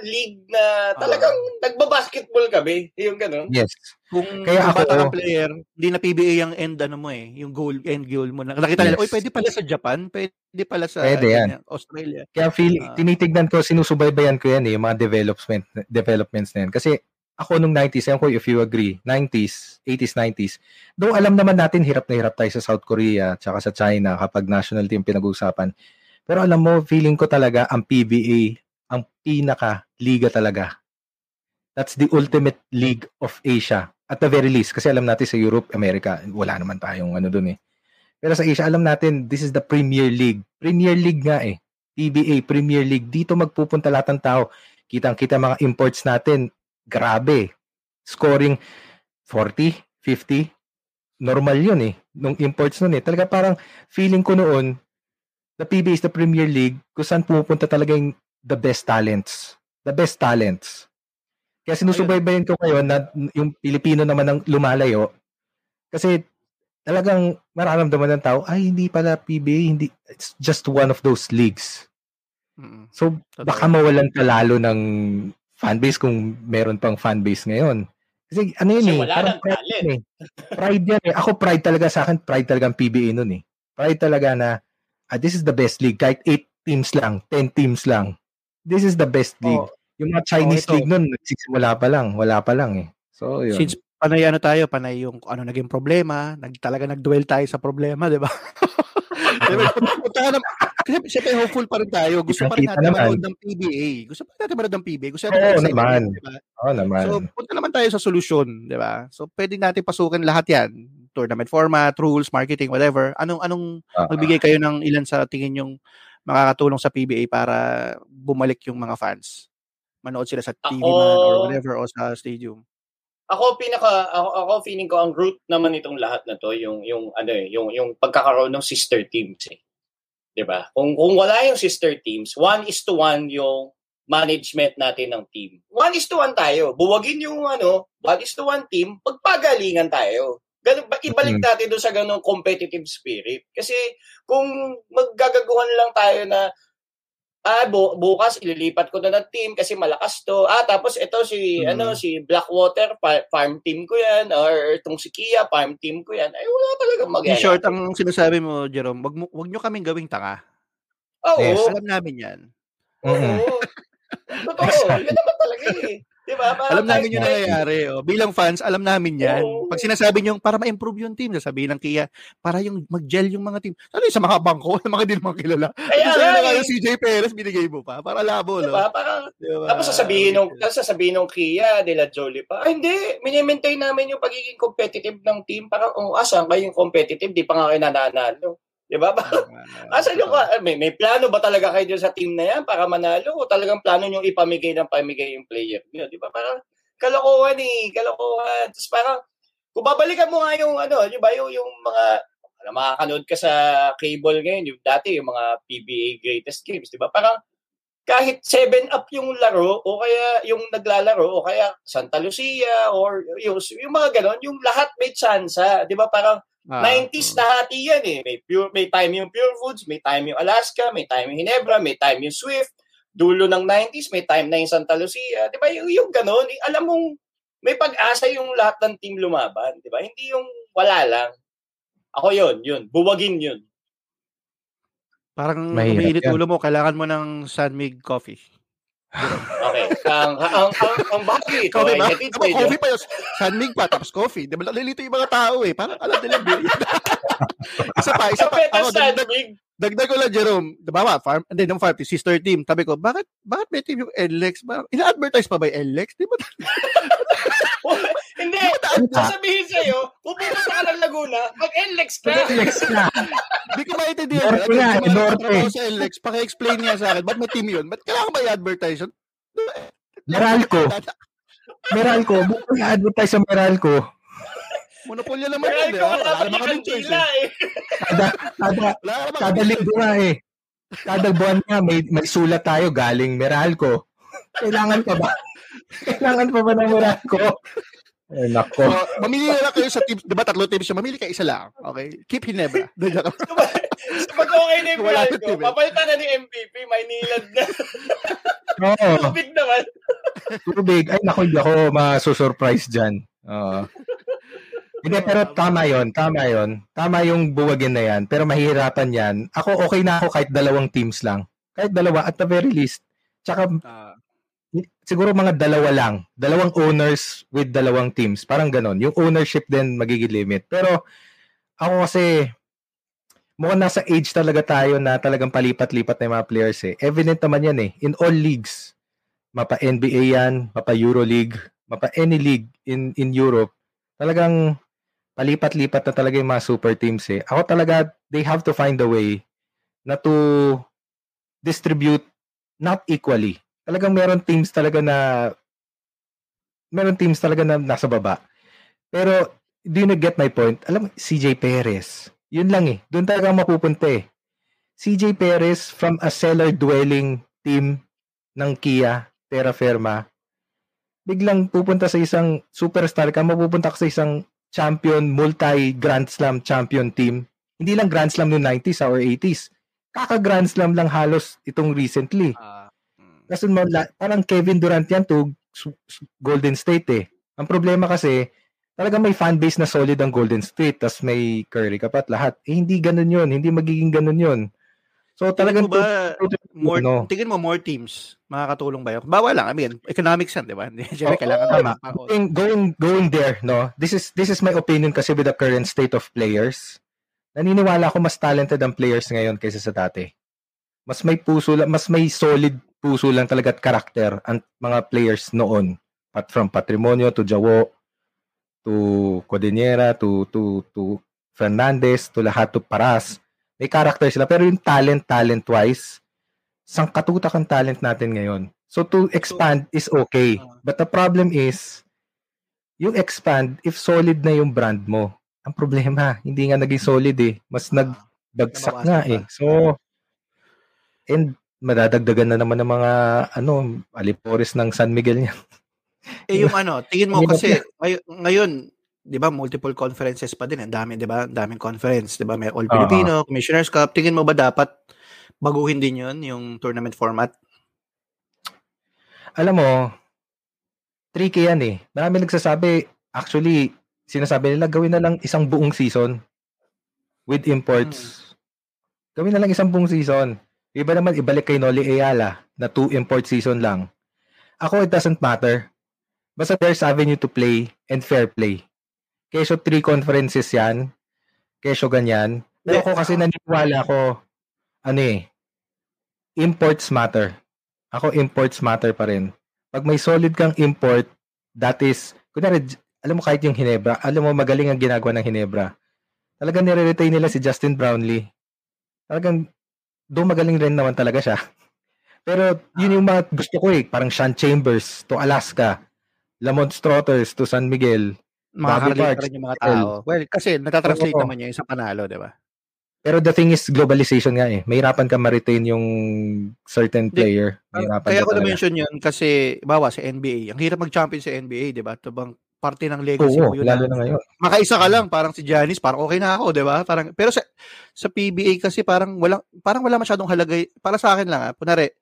Speaker 2: league na talagang nagbabasketball kami. Yung gano'n.
Speaker 3: Yes.
Speaker 1: kung
Speaker 3: Kaya
Speaker 1: kung
Speaker 3: ako-
Speaker 1: bata kang player, hindi na PBA yung end ano mo eh, yung goal, end goal mo. Nakita nila,
Speaker 3: Yes.
Speaker 1: oy, pwede pala sa Japan, pwede pala sa
Speaker 3: Pwede yan.
Speaker 1: ganyan, Australia.
Speaker 3: Kaya feel,
Speaker 1: Ah.
Speaker 3: tinitignan ko, sinusubaybayan ko yan eh, yung mga development, developments na yan. Kasi ako nung 90s, ewan ko if you agree, 90s, 80s, 90s, though alam naman natin hirap na hirap tayo sa South Korea tsaka sa China kapag national team pinag-uusapan. Pero alam mo, feeling ko talaga ang PBA, ang pinaka-liga talaga. That's the ultimate league of Asia. At the very least, kasi alam natin sa Europe, America, wala naman tayong ano dun eh. Pero sa Asia, alam natin, this is the Premier League. Premier League nga eh. PBA, Premier League. Dito magpupunta lahat ng tao. Kitang-kita mga imports natin. Grabe. Scoring 40, 50. Normal yun eh. Nung imports nun eh. Talaga parang feeling ko noon, the PBA is the Premier League kung saan pumupunta talaga yung the best talents. The best talents. Kaya sinusubaybayan ko ngayon na yung Pilipino naman ang lumalayo. Kasi talagang mararamdaman ng tao, ay hindi pala PBA, hindi, it's just one of those leagues.
Speaker 1: Mm.
Speaker 3: So, baka mawalan ka lalo ng fanbase kung meron pang fanbase ngayon. Kasi ano yun
Speaker 2: Kasi
Speaker 3: eh,
Speaker 2: wala
Speaker 3: parang
Speaker 2: nang
Speaker 3: pride,
Speaker 2: talent.
Speaker 3: yun eh. pride yan eh. Ako pride talaga sa akin, pride talaga ang PBA nun eh. Pride talaga na, ah, this is the best league. Kahit 8 teams lang, 10 teams lang. This is the best league.
Speaker 1: Oh,
Speaker 3: Yung mga Chinese
Speaker 1: ito.
Speaker 3: league nun, nagsisimula pa lang. Wala pa lang eh. So, yun.
Speaker 1: Since panay ano tayo, panay yung ano naging problema, nag, talaga nag-dwell tayo sa problema, di ba? Di ba? Punta ka na, kasi syempre hopeful pa rin tayo. Gusto pa rin natin
Speaker 3: naman.
Speaker 1: manood ng PBA. Gusto pa rin natin manood ng PBA. Gusto natin
Speaker 3: Oo naman.
Speaker 1: di ba?
Speaker 3: Oo naman.
Speaker 1: So, punta naman tayo sa solusyon, di ba? So, pwede natin pasukin lahat yan. Tournament format, rules, marketing, whatever. Anong, anong,
Speaker 3: Ah,
Speaker 1: magbigay kayo ng ilan sa tingin yung makakatulong sa PBA para bumalik yung mga fans? Manood sila sa TV
Speaker 2: Ako-
Speaker 1: man or whatever o sa stadium.
Speaker 2: Ako pinaka ako, ako feeling ko ang root naman itong lahat na to yung yung ano eh yung yung pagkakaroon ng sister teams eh. 'Di ba? Kung kung wala yung sister teams, one is to one yung management natin ng team. One is to one tayo. Buwagin yung ano, one is to one team, pagpagalingan tayo. Ganun, ba- ibalik
Speaker 3: Mm.
Speaker 2: natin doon sa ganung competitive spirit. Kasi kung maggagaguhan lang tayo na ah bu- bukas ililipat ko na ng team kasi malakas to. Ah tapos ito si
Speaker 1: Mm.
Speaker 2: ano si Blackwater fa- farm team ko 'yan or itong si Kia farm team ko 'yan. Ay wala talagang
Speaker 1: In
Speaker 2: magana.
Speaker 1: short, ang sinasabi mo, Jerome, wag, mo, wag nyo kaming gawing tanga.
Speaker 2: Oo.
Speaker 3: Yes.
Speaker 1: Alam namin yan.
Speaker 2: Oo.
Speaker 3: Mm-mm.
Speaker 2: Totoo. Yan naman talaga eh. Di ba? Parang
Speaker 1: Alam namin yung nangyayari. Oh. Bilang fans, alam namin yan.
Speaker 2: Oo.
Speaker 1: Pag sinasabi nyo, para ma-improve yung team, sasabihin ng Kia, para yung mag-gel yung mga team. Ano yung sa mga bangko, yung mga di naman kilala.
Speaker 2: Kaya nga eh.
Speaker 1: yung CJ Perez, binigay mo pa. Para labo, no?
Speaker 2: Diba? Parang,
Speaker 1: Diba?
Speaker 2: tapos sasabihin nung, tapos sasabihin nung Kia, de la Jolie pa, ay hindi, minimaintain namin yung pagiging competitive ng team. Parang, oh, asan kayong competitive? Di pa nga kayo nananalo. Di ba? Asan yung, ah, may, may plano ba talaga kayo sa team na yan para manalo? O talagang plano nyo ipamigay ng pamigay yung player nyo? Di ba? Parang, kalokohan eh, kalokohan. Tapos parang, kung babalikan mo nga yung, ano, di ba, yung, yung mga, ano, makakanood ka sa cable ngayon, yung dati, yung mga PBA greatest games, di ba? Parang, kahit 7 up yung laro o kaya yung naglalaro o kaya Santa Lucia or yung, yung mga ganon, yung lahat may tsansa, 'di ba? Parang
Speaker 1: Ah,
Speaker 2: 90s na hati yan eh. May, pure, may time yung Pure Foods, may time yung Alaska, may time yung Hinebra, may time yung Swift. Dulo ng 90s, may time na yung Santa Lucia. Di ba? Yung, yung ganun, eh, alam mong may pag-asa yung lahat ng team lumaban. Di ba? Hindi yung wala lang. Ako yun, yun. Buwagin yun.
Speaker 1: Parang umiinit ulo mo, kailangan mo ng Sunmig coffee.
Speaker 2: Okay. ang, ang, ang, ang bahagi ito
Speaker 1: Coffee ba? Diba, coffee pa yun. Sunmig pa, tapos coffee. Di ba, nalilito yung mga tao eh. Parang alam nila, beer. isa pa, isa pa. Ako, dagdag, dagdag ko lang, Jerome. Diba ba, farm, hindi, ng farm, team, sister team. Sabi ko, bakit, bakit may team yung? Bakit, ina-advertise pa ba yung NLEX? Di ba?
Speaker 2: Hindi. Sasabihin sa'yo, kung pupunta ka ng Laguna, mag-NLEX ka.
Speaker 3: Next na.
Speaker 1: Hindi ko maintindihan.
Speaker 3: Norte nga, Norte.
Speaker 1: sa NLEX, paki-explain niya sa akin, ba't may team yun? Ba't kailangan ba i-advertise yun?
Speaker 3: Meralco. Meralco. Bukan i-advertise sa Meralco.
Speaker 1: Monopolyo naman yun, di
Speaker 2: ikaw
Speaker 1: ba?
Speaker 2: ang
Speaker 1: Wala
Speaker 2: dapat
Speaker 1: naman
Speaker 2: yung
Speaker 1: kaming choice
Speaker 2: kandila
Speaker 1: eh.
Speaker 2: eh.
Speaker 3: Kada, kada, kada linggo nga eh. Kada buwan nga may, may sulat tayo galing Meralco. Kailangan pa ba? Kailangan pa ba ng Meralco? Ay, nako.
Speaker 1: So, mamili na lang kayo sa teams. Di ba tatlo teams siya? Mamili kayo isa lang. Okay? Keep Hinebra. Doon lang.
Speaker 2: So, pag okay na yung
Speaker 1: Wala team eh.
Speaker 2: papalitan na ni MVP, may nilad na.
Speaker 3: Oo.
Speaker 2: Tubig naman.
Speaker 3: Tubig. Ay, nako, hindi ako masusurprise dyan. Oo. Hindi, pero tama yon Tama yon Tama yung buwagin na yan. Pero mahihirapan yan. Ako, okay na ako kahit dalawang teams lang. Kahit dalawa, at the very least. Tsaka,
Speaker 1: Ah,
Speaker 3: siguro mga dalawa lang. Dalawang owners with dalawang teams. Parang ganon. Yung ownership din magiging limit. Pero, ako kasi, mukhang nasa age talaga tayo na talagang palipat-lipat na yung mga players eh. Evident naman yan eh. In all leagues. Mapa NBA yan, mapa Euroleague, mapa any league in in Europe. Talagang palipat-lipat na talaga yung mga super teams eh. Ako talaga, they have to find a way na to distribute not equally. Talagang meron teams talaga na meron teams talaga na nasa baba. Pero do you get my point? Alam mo, CJ Perez. Yun lang eh. Doon talaga mapupunta eh. CJ Perez from a cellar dwelling team ng Kia, Terra Firma. biglang pupunta sa isang superstar ka, mapupunta ka sa isang champion, multi-Grand Slam champion team. Hindi lang Grand Slam noong 90s or 80s. Kaka-Grand Slam lang halos itong recently.
Speaker 1: Ah, mm.
Speaker 3: Kasi parang Kevin Durant yan to Golden State eh. Ang problema kasi, talaga may fan base na solid ang Golden State, tas may Curry ka pa at lahat. Eh, hindi ganun yun. Hindi magiging ganun yun. So,
Speaker 1: Tingin
Speaker 3: talagang...
Speaker 1: mo ba, more,
Speaker 3: no.
Speaker 1: tingin mo more teams, makakatulong ba yun? Bawal lang, I mean, economics yan, di ba? Siyempre,
Speaker 3: Oo,
Speaker 1: kailangan
Speaker 3: tama.
Speaker 1: pa-
Speaker 3: going, going going there no this is this is my opinion kasi with the current state of players naniniwala ako mas talented ang players ngayon kaysa sa dati mas may puso mas may solid puso lang talaga at karakter ang mga players noon. Pat from Patrimonio to Jawo to Codinera to to to Fernandez to lahat to Paras. May character sila pero yung talent talent wise sangkatutak ang talent natin ngayon. So to expand is okay. But the problem is yung expand if solid na yung brand mo. Ang problema hindi nga naging solid eh. Mas
Speaker 1: Ah,
Speaker 3: nagbagsak nga eh. So and madadagdagan na naman ng mga ano alipores ng San Miguel niya
Speaker 1: Eh yung ano, tingin mo kasi ngay- ngayon, 'di ba, multiple conferences pa din, ang dami, 'di ba? Daming conference, 'di ba? May All. Filipino, Commissioners Cup. Tingin mo ba dapat baguhin din 'yon, yung tournament format?
Speaker 3: alam mo, tricky yan eh. Marami nagsasabi, actually, sinasabi nila gawin na lang isang buong season with imports. Gawin na lang isang buong season. Iba naman, ibalik kay Noli Ayala na two import season lang. Ako, it doesn't matter. Basta there's avenue to play and fair play. Kesyo three conferences yan. Kesyo ganyan. Pero ako kasi naniniwala ako, ano eh, imports matter. Ako, imports matter pa rin. Pag may solid kang import, that is, kunwari, alam mo kahit yung Hinebra, alam mo magaling ang ginagawa ng Hinebra. Talagang nire-retain nila si Justin Brownlee. Talagang, do magaling rin naman talaga siya. Pero yun yung mga gusto ko eh, parang Sean Chambers to Alaska, Lamont Strotters to San Miguel. Bobby
Speaker 1: Makakarelate
Speaker 3: Parks,
Speaker 1: pa rin yung mga tao. Well, kasi natatranslate
Speaker 3: Oo.
Speaker 1: naman yun sa panalo, 'di ba?
Speaker 3: Pero the thing is, globalization nga eh. Mahirapan ka ma-retain yung certain player. Mahirapan
Speaker 1: Kaya
Speaker 3: ka
Speaker 1: ko na-mention yun kasi, bawa sa NBA, ang hirap mag-champion sa NBA, 'di ba? Ito bang parte ng legacy
Speaker 3: Oo,
Speaker 1: mo yun.
Speaker 3: lalo
Speaker 1: na-
Speaker 3: na ngayon.
Speaker 1: makaisa ka lang parang si Giannis parang okay na ako 'di ba? Parang pero sa sa PBA kasi parang walang parang wala masyadong halaga para sa akin lang ah kunare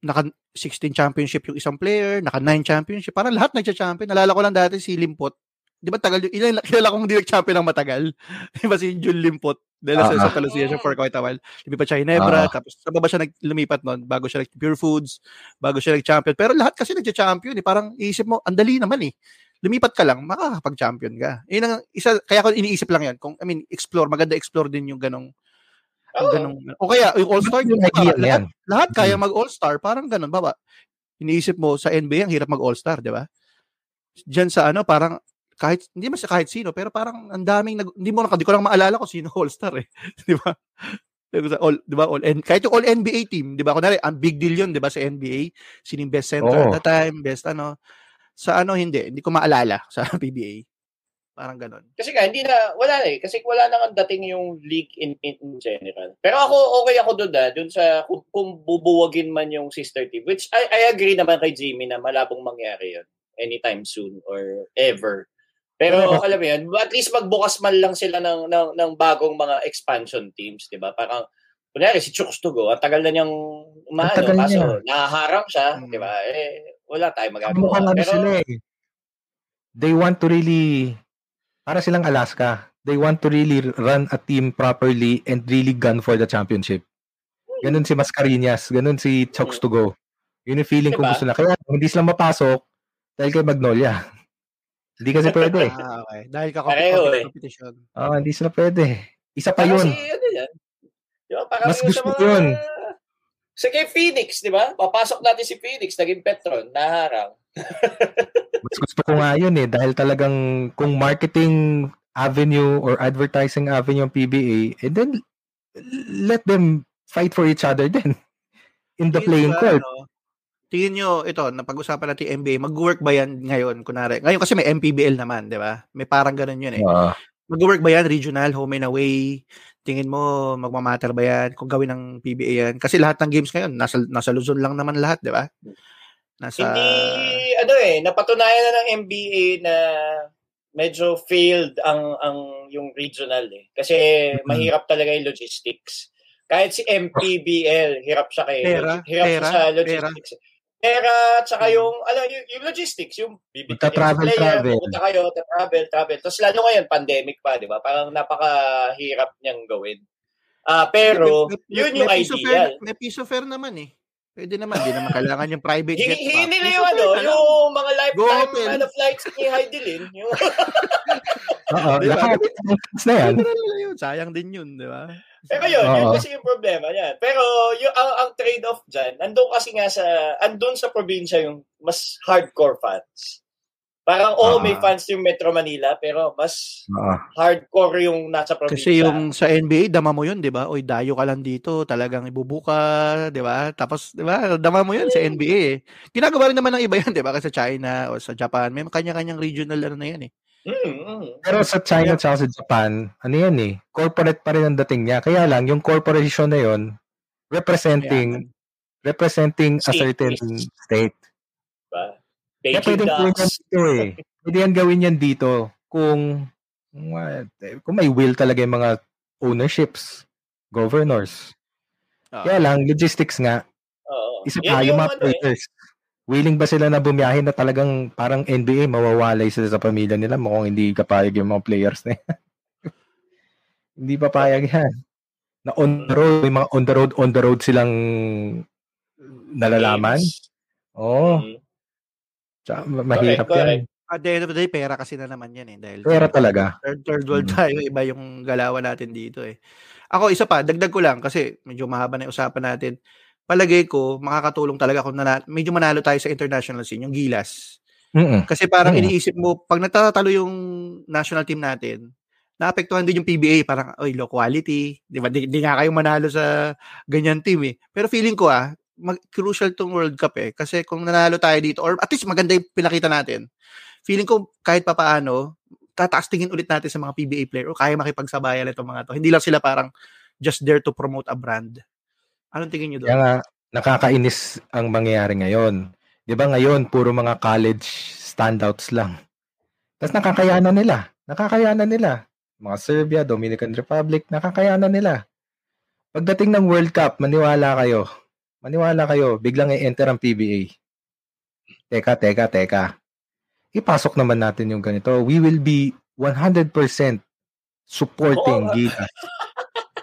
Speaker 1: naka 16 championship yung isang player naka 9 championship parang lahat nagcha-champion. Nalala ko lang dati si Limpot. 'di ba tagal yung ilan kilala kong hindi nag-champion ng matagal. 'di ba si Jun Limpot? Dahil sa
Speaker 3: Ah,
Speaker 1: Santa Lucia siya for quite a while. Lumipat siya Ginebra
Speaker 3: Ah.
Speaker 1: tapos sa baba siya nag lumipat noon bago siya nag Pure Foods bago siya nag-champion. Pero lahat kasi nagcha-champion eh. Parang iisip mo ang dali naman eh lumipat ka lang, makakapag-champion ka. Yun ang isa, kaya ko iniisip lang yan. Kung, I mean, explore, maganda explore din yung ganong, yung
Speaker 2: Oo.
Speaker 1: ganong, o kaya, yung all-star,
Speaker 3: Yung idea
Speaker 1: lahat,
Speaker 3: yan.
Speaker 1: lahat kaya
Speaker 3: Mm.
Speaker 1: mag-all-star, parang ganon, baba. Iniisip mo, sa NBA, ang hirap mag-all-star, di ba? Diyan sa ano, parang, kahit, hindi man sa kahit sino, pero parang ang daming, nag, hindi mo, hindi ko lang maalala kung sino all-star eh. di ba? All, di ba? All, N- kahit yung all NBA team, di ba? Kunwari, ang big deal yun, di ba, sa NBA? Sino yung best center
Speaker 3: Oo.
Speaker 1: at the time, best ano. Sa ano, hindi. Hindi ko maalala sa PBA. Parang ganon.
Speaker 2: Kasi nga, hindi na, wala na eh. Kasi wala na nga dating yung league in, in, in general. Pero ako, okay ako doon ah. Doon sa, kung, kung bubuwagin man yung sister team. Which I, I agree naman kay Jimmy na malabong mangyari yun. Anytime soon or ever. Pero alam mo yun, at least magbukas man lang sila ng, ng, ng bagong mga expansion teams. di ba Parang, kunyari si Chooks to go, ang tagal na niyang umano, kaso
Speaker 3: niya.
Speaker 2: nahaharang siya,
Speaker 1: Mm.
Speaker 2: di ba Eh, wala tayong magagawa.
Speaker 3: ano
Speaker 2: Pero,
Speaker 3: sila eh. They want to really, para silang Alaska, they want to really run a team properly and really gun for the championship. Ganun si Mascarinas, ganun si Chokes to go. Yun yung feeling ko
Speaker 2: Diba?
Speaker 3: gusto na. Kaya hindi sila mapasok dahil kay Magnolia. hindi kasi pwede.
Speaker 1: Ah, okay. Dahil ka
Speaker 2: Pareho eh.
Speaker 1: competition.
Speaker 3: Ah, hindi sila pwede. Isa pa yun.
Speaker 2: Si, ano yan? Di ba? Parang
Speaker 3: Mas gusto ko yun.
Speaker 2: Sige, Phoenix, di ba? Papasok natin si Phoenix, naging Petron, naharang.
Speaker 3: Mas gusto ko nga yun eh. Dahil talagang kung marketing avenue or advertising avenue ang PBA, and then let them fight for each other then in the
Speaker 1: Tingin
Speaker 3: playing
Speaker 1: ba,
Speaker 3: court.
Speaker 1: ano, tingin nyo, ito, napag-usapan natin yung NBA, mag-work ba yan ngayon? Kunwari, ngayon kasi may MPBL naman, di ba? May parang ganun yun eh.
Speaker 3: Ah,
Speaker 1: Mag-work ba yan? Regional, home and away? Tingin mo, magmamatter ba yan? Kung gawin ng PBA yan? Kasi lahat ng games ngayon, nasa, nasa Luzon lang naman lahat, di ba? Nasa...
Speaker 2: Hindi, ano eh, napatunayan na ng NBA na medyo failed ang ang yung regional eh. Kasi
Speaker 1: Mm-hmm.
Speaker 2: mahirap talaga yung logistics. Kahit si MPBL, hirap siya kay
Speaker 1: Pera,
Speaker 2: hirap
Speaker 1: pera,
Speaker 2: siya sa logistics. Pera, tsaka yung, alam, yung, yung logistics, yung bibigyan yung player,
Speaker 3: travel.
Speaker 2: pupunta kayo, travel, travel. Tapos lalo ngayon, pandemic pa, di ba? Parang napakahirap niyang gawin. Ah, pero,
Speaker 1: May- may-
Speaker 2: yun
Speaker 1: may
Speaker 2: yung
Speaker 1: piso
Speaker 2: ideal.
Speaker 1: Fair, may piso fair naman eh. Pwede naman, di naman kailangan yung private jet
Speaker 2: Hingi
Speaker 1: pa.
Speaker 2: nila yung ano,
Speaker 1: lang.
Speaker 2: yung mga
Speaker 1: Go
Speaker 2: lifetime
Speaker 1: hotel.
Speaker 2: ano, flights ni Heidelin. Yung,
Speaker 3: Oo, na yan.
Speaker 1: Yun. Sayang din yun, di ba?
Speaker 2: pero yun, yun
Speaker 3: Oo.
Speaker 2: kasi yung problema yan. Pero yung, ang, ang trade-off dyan, andun kasi nga sa, andun sa probinsya yung mas hardcore fans. Parang, oo,
Speaker 3: Ah.
Speaker 2: may fans yung Metro Manila, pero mas
Speaker 3: Oo.
Speaker 2: hardcore yung nasa probinsya.
Speaker 1: Kasi yung sa NBA, dama mo yun, di ba? Oy, dayo ka lang dito, talagang ibubuka, di ba? Tapos, di ba, dama mo yun sa NBA eh. Ginagawa rin naman ng iba yan, di ba? Kasi sa China o sa Japan, may kanya-kanyang regional ano na yan eh.
Speaker 2: Mm, mm.
Speaker 3: Pero sa China at sa Japan, ano yan eh, corporate pa rin ang dating niya. Kaya lang, yung corporation na yun, representing, representing a
Speaker 2: State.
Speaker 3: certain state.
Speaker 2: Diba?
Speaker 3: Kaya yan
Speaker 2: Ducks.
Speaker 3: dito eh. Pwede yan gawin yan dito kung, what, kung may will talaga yung mga ownerships, governors.
Speaker 1: Ah.
Speaker 3: Kaya lang, logistics nga,
Speaker 2: Oo.
Speaker 3: isa pa, yung mga
Speaker 2: ano eh.
Speaker 3: players. Willing ba sila na bumiyahin na talagang parang NBA, mawawalay sila sa pamilya nila mukhang hindi kapayag yung mga players na yan. hindi papayag yan. Na on the road, may mga on the road, on the road silang nalalaman. Oo.
Speaker 2: Mm.
Speaker 3: Tsaka ma- mahirap
Speaker 2: Correct,
Speaker 3: yan.
Speaker 2: correct.
Speaker 1: At the end of the day, pera kasi na naman yan eh. Dahil
Speaker 3: Pera talaga.
Speaker 1: third, third world
Speaker 3: Mm.
Speaker 1: tayo, iba yung galawan natin dito eh. Ako, isa pa, dagdag ko lang kasi medyo mahaba na yung usapan natin. Palagay ko, makakatulong talaga kung nana- medyo manalo tayo sa international scene, yung gilas.
Speaker 3: Mm-mm.
Speaker 1: Kasi parang
Speaker 3: Mm.
Speaker 1: iniisip mo, pag natatalo yung national team natin, naapektuhan din yung PBA, parang, oy, low quality. Di ba? Di, di nga kayo manalo sa ganyan team eh. Pero feeling ko ah, mag, crucial tong World Cup eh. Kasi kung nanalo tayo dito, or at least maganda yung pinakita natin, feeling ko kahit papaano, tataas tingin ulit natin sa mga PBA player o kaya makipagsabayan itong mga to. Hindi lang sila parang just there to promote a brand. Anong tingin
Speaker 3: Kaya
Speaker 1: doon?
Speaker 3: nga, nakakainis ang mangyayari ngayon. Di ba ngayon, puro mga college standouts lang. Tapos nakakayanan nila. Nakakayanan nila. Mga Serbia, Dominican Republic, nakakayanan nila. Pagdating ng World Cup, maniwala kayo. Maniwala kayo, biglang i-enter ang PBA. Teka, teka, teka. Ipasok naman natin yung ganito. We will be 100% supporting
Speaker 2: Oo.
Speaker 3: Gilas.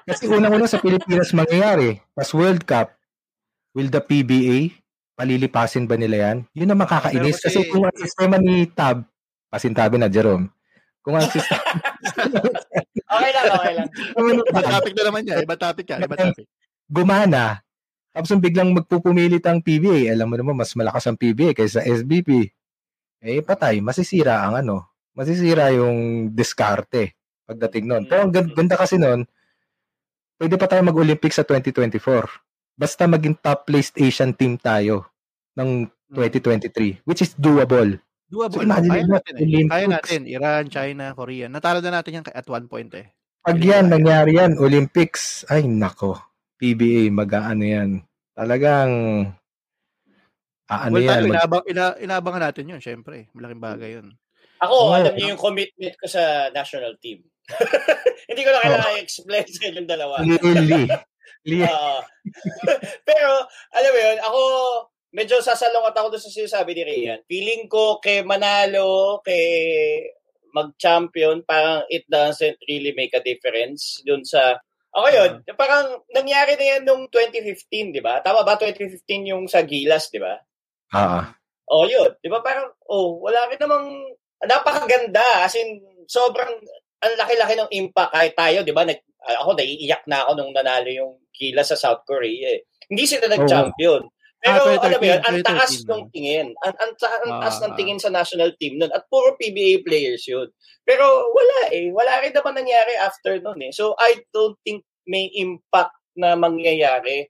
Speaker 3: Kasi unang-una sa Pilipinas mangyayari, pas World Cup, will the PBA, palilipasin ba nila yan? Yun ang makakainis.
Speaker 1: Kasi-
Speaker 3: kung ang sistema ni Tab, pasintabi na Jerome, kung ang sistema
Speaker 2: Okay lang, okay lang.
Speaker 1: Iba topic na naman yan. Iba topic yan. Iba topic.
Speaker 3: gumana, tapos yung biglang magpupumilit ang PBA, alam mo naman, mas malakas ang PBA kaysa SBP. Eh, patay, masisira ang ano, masisira yung diskarte pagdating nun. Pero ang gan- ganda kasi nun, pwede pa tayo mag-Olympics sa 2024. Basta maging top-placed Asian team tayo ng 2023, which is doable.
Speaker 1: Doable.
Speaker 3: So, imagine
Speaker 1: kaya natin eh.
Speaker 3: Olympics.
Speaker 1: Kaya natin. Iran, China, Korea. Natalo na natin yan at one point eh.
Speaker 3: Pag yan, nangyari yan, Olympics, ay nako, PBA, mag-aano yan. Talagang, aano
Speaker 1: well,
Speaker 3: yan.
Speaker 1: tayo,
Speaker 3: mag-
Speaker 1: inabang, ina, inabangan natin yun, syempre. Malaking bagay yun.
Speaker 2: Ako,
Speaker 3: Oo.
Speaker 2: alam niyo yung commitment ko sa national team. Hindi ko na kailangan i-explain sa inyong dalawa.
Speaker 3: Really? Really?
Speaker 2: Oo. pero, alam mo yun, ako, medyo sasalungat ako doon sa sinasabi ni Rian. Feeling ko kay Manalo, kay mag-champion, parang it doesn't really make a difference doon sa ako yun, parang nangyari na yan nung 2015, di ba? Tama ba 2015 yung sa Gilas, di ba?
Speaker 3: Ah,
Speaker 2: Oh, yun. Di ba parang, oh, wala rin namang, napakaganda. As in, sobrang, ang laki-laki ng impact kahit tayo, di ba? Nag, ako, naiiyak na ako nung nanalo yung Kila sa South Korea. Eh. Hindi sila nag-champion. Pero,
Speaker 1: Ah, 2013,
Speaker 2: alam mo yun, ang
Speaker 1: 2013
Speaker 2: taas ng tingin. Ang, ang, ta- ang taas
Speaker 1: Ah,
Speaker 2: ng
Speaker 1: ah.
Speaker 2: tingin sa national team nun. At puro PBA players yun. Pero wala eh. Wala rin naman nangyari after nun eh. So, I don't think may impact na mangyayari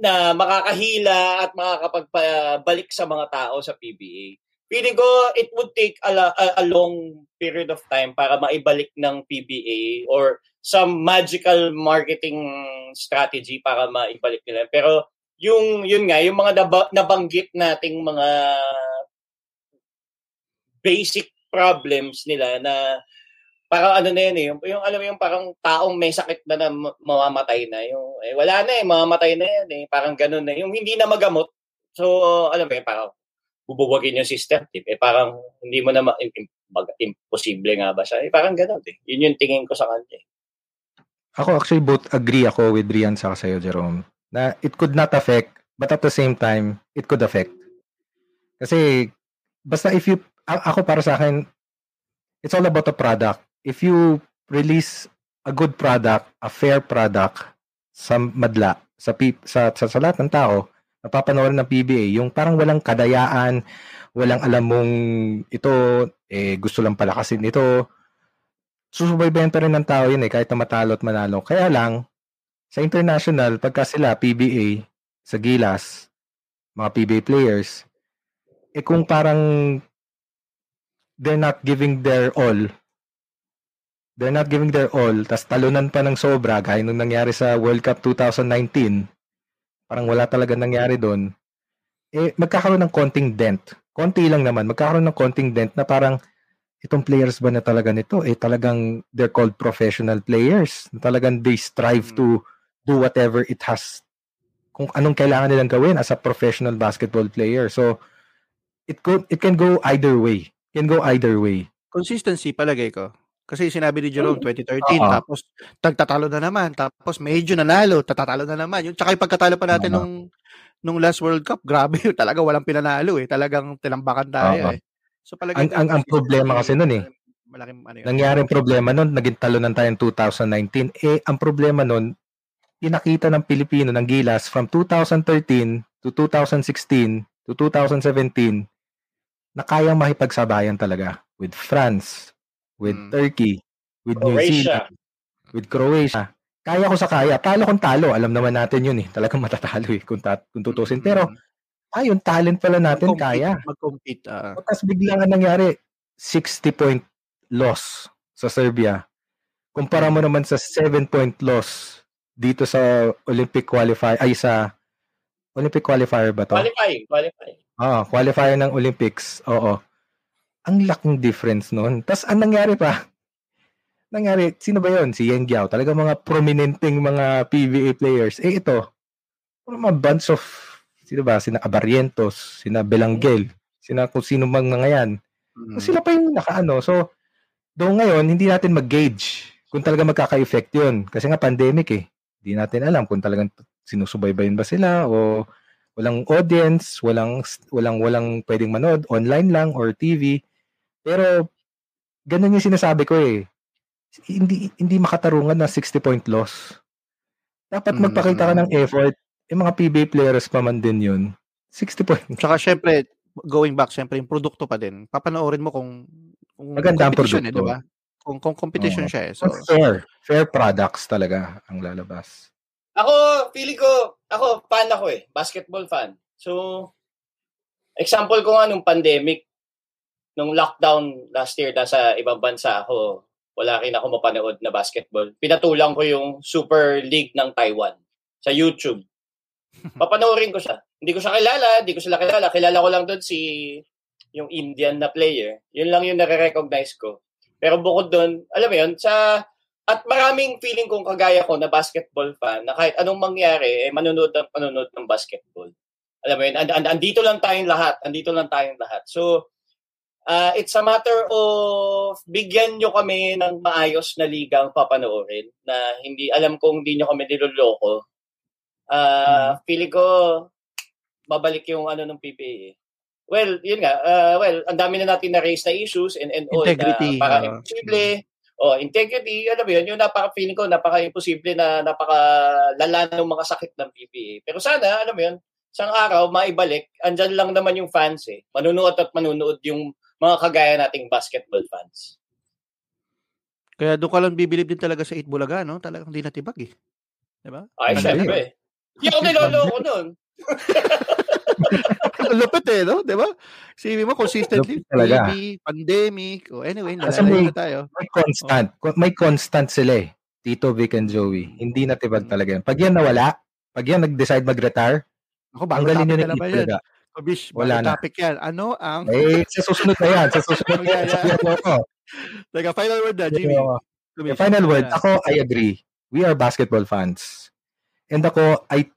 Speaker 2: na makakahila at makakapagpabalik sa mga tao sa PBA. Feeling ko it would take a, a, a long period of time para maibalik ng PBA or some magical marketing strategy para maibalik nila. Pero yung yun nga, yung mga naba, nabanggit nating mga basic problems nila na parang ano na yun eh, yung, yung alam mo yung parang taong may sakit na na mamamatay na. Yung, eh, wala na eh, mamamatay na yan eh. Parang ganun na. Yung hindi na magamot. So, alam mo yun, parang bubuwagin yung system. Eh, parang hindi mo na ma- imposible nga ba siya? Eh, parang ganun eh. Yun yung tingin ko sa kanya eh.
Speaker 3: Ako actually both agree ako with Rian sa sa'yo, Jerome, na it could not affect, but at the same time, it could affect. Kasi, basta if you, ako para sa akin, it's all about the product if you release a good product, a fair product sa madla, sa pip, sa, sa, sa lahat ng tao, napapanoorin ng PBA, yung parang walang kadayaan, walang alam mong ito, eh, gusto lang palakasin ito, susubaybayan pa rin ng tao yun eh, kahit na matalo at manalo. Kaya lang, sa international, pagka sila, PBA, sa Gilas, mga PBA players, eh kung parang they're not giving their all they're not giving their all, tas talunan pa ng sobra, gaya nung nangyari sa World Cup 2019, parang wala talaga nangyari doon, eh, magkakaroon ng konting dent. Konti lang naman, magkakaroon ng konting dent na parang, itong players ba na talaga nito, eh talagang they're called professional players. Na talagang they strive mm. to do whatever it has, kung anong kailangan nilang gawin as a professional basketball player. So, it could it can go either way. It can go either way.
Speaker 1: Consistency palagay ko. Kasi sinabi ni Jerome 2013 uh-huh. tapos tagtatalo na naman tapos medyo nanalo tatatalo na naman yung tsaka yung pagkatalo pa natin uh-huh. nung nung last World Cup grabe yun talaga walang pinanalo eh talagang tinambakan tayo uh-huh. eh
Speaker 3: so palagi ang, ang, ang problema kasi noon eh malaking ano yun. Nangyaring problema noon naging talunan tayo 2019 eh ang problema noon pinakita ng Pilipino ng Gilas from 2013 to 2016 to 2017 na kayang makipagsabayan talaga with France, with mm. Turkey, with Croatia. New Zealand, with Croatia. Kaya ko sa kaya. Talo kung talo. Alam naman natin yun eh. Talagang matatalo eh kung, tat- kung tutusin. Mm. Pero, ayun, talent pala natin mag-compete, kaya.
Speaker 1: Mag-compete. Uh...
Speaker 3: Tapos biglang ang nangyari, 60 point loss sa Serbia. Kumpara mo naman sa 7 point loss dito sa Olympic qualifier ay sa Olympic qualifier ba to?
Speaker 2: Qualifying, qualifying.
Speaker 3: Ah, qualifier ng Olympics. Oo ang laking difference noon. Tapos ang nangyari pa, nangyari, sino ba yon Si Yang Giao. Talaga mga prominenteng mga PBA players. Eh ito, mga bunch of, sino ba? Sina Abarrientos, sina Belanggel, sina kung sino mang mga yan. Mm. Sila pa yung nakaano. So, doon ngayon, hindi natin mag-gauge kung talaga magkaka-effect yun. Kasi nga pandemic eh. Hindi natin alam kung talagang sinusubaybayin ba sila o walang audience, walang walang walang pwedeng manood, online lang or TV. Pero ganun yung sinasabi ko eh. Hindi hindi makatarungan na 60 point loss. Dapat mm. magpakita ka ng effort. Yung mga PBA players pa man din yun. 60 point.
Speaker 1: Tsaka syempre, going back, syempre, yung produkto pa din. Papanoorin mo kung, kung
Speaker 3: maganda ang produkto. Eh, di ba?
Speaker 1: Kung, kung competition oh. siya eh.
Speaker 3: So, fair. Fair products talaga ang lalabas.
Speaker 2: Ako, feeling ko, ako, fan ako eh. Basketball fan. So, example ko nga nung pandemic, nung lockdown last year sa ibang bansa ako, wala rin ako mapanood na basketball. Pinatulang ko yung Super League ng Taiwan sa YouTube. Papanoorin ko siya. Hindi ko siya kilala, hindi ko sila kilala. Kilala ko lang doon si yung Indian na player. Yun lang yung nare-recognize ko. Pero bukod doon, alam mo yun, sa at maraming feeling kong kagaya ko na basketball fan na kahit anong mangyari, eh, manonood ng manonood ng basketball. Alam mo yun, and, and, andito lang tayong lahat. Andito lang tayong lahat. So, uh, it's a matter of bigyan nyo kami ng maayos na ligang papanoorin na hindi alam kong hindi nyo kami niloloko. Uh, hmm. Feeling ko babalik yung ano ng PPA. Well, yun nga. Uh, well, ang dami na natin na-raise na issues and, and all
Speaker 1: Integrity.
Speaker 2: na para uh, imposible. Oh, integrity, alam mo yun, yung napaka-feeling ko, napaka-imposible na napaka-lala ng mga sakit ng PPA. Pero sana, alam mo yun, isang araw, maibalik, andyan lang naman yung fans eh. Manunood at manunood yung mga kagaya nating basketball fans.
Speaker 1: Kaya doon ka lang bibilib din talaga sa 8 Bulaga, no? Talagang hindi natibag eh. Di ba?
Speaker 2: Ay, syempre. Hindi ako niloloko nun.
Speaker 1: Lupit eh, no? Di ba? Sabi mo, consistently, TV, pandemic, o oh, anyway,
Speaker 3: nalalay na tayo. May constant. Oh. May constant sila eh. Tito, Vic, and Joey. Hindi natibag mm. talaga yan. Pag yan nawala, pag yan nag-decide mag-retire,
Speaker 1: Ako, bago
Speaker 3: Tanggalin nyo
Speaker 1: yan.
Speaker 3: talaga.
Speaker 1: Kabish,
Speaker 3: Wala na.
Speaker 1: topic yan. Ano ang...
Speaker 3: Eh, sa susunod na yan. Sa susunod na yan. Sabihan mo ako.
Speaker 1: Teka, final word na, Jimmy. Kabish,
Speaker 3: The final word, ako, I agree. We are basketball fans. And ako, I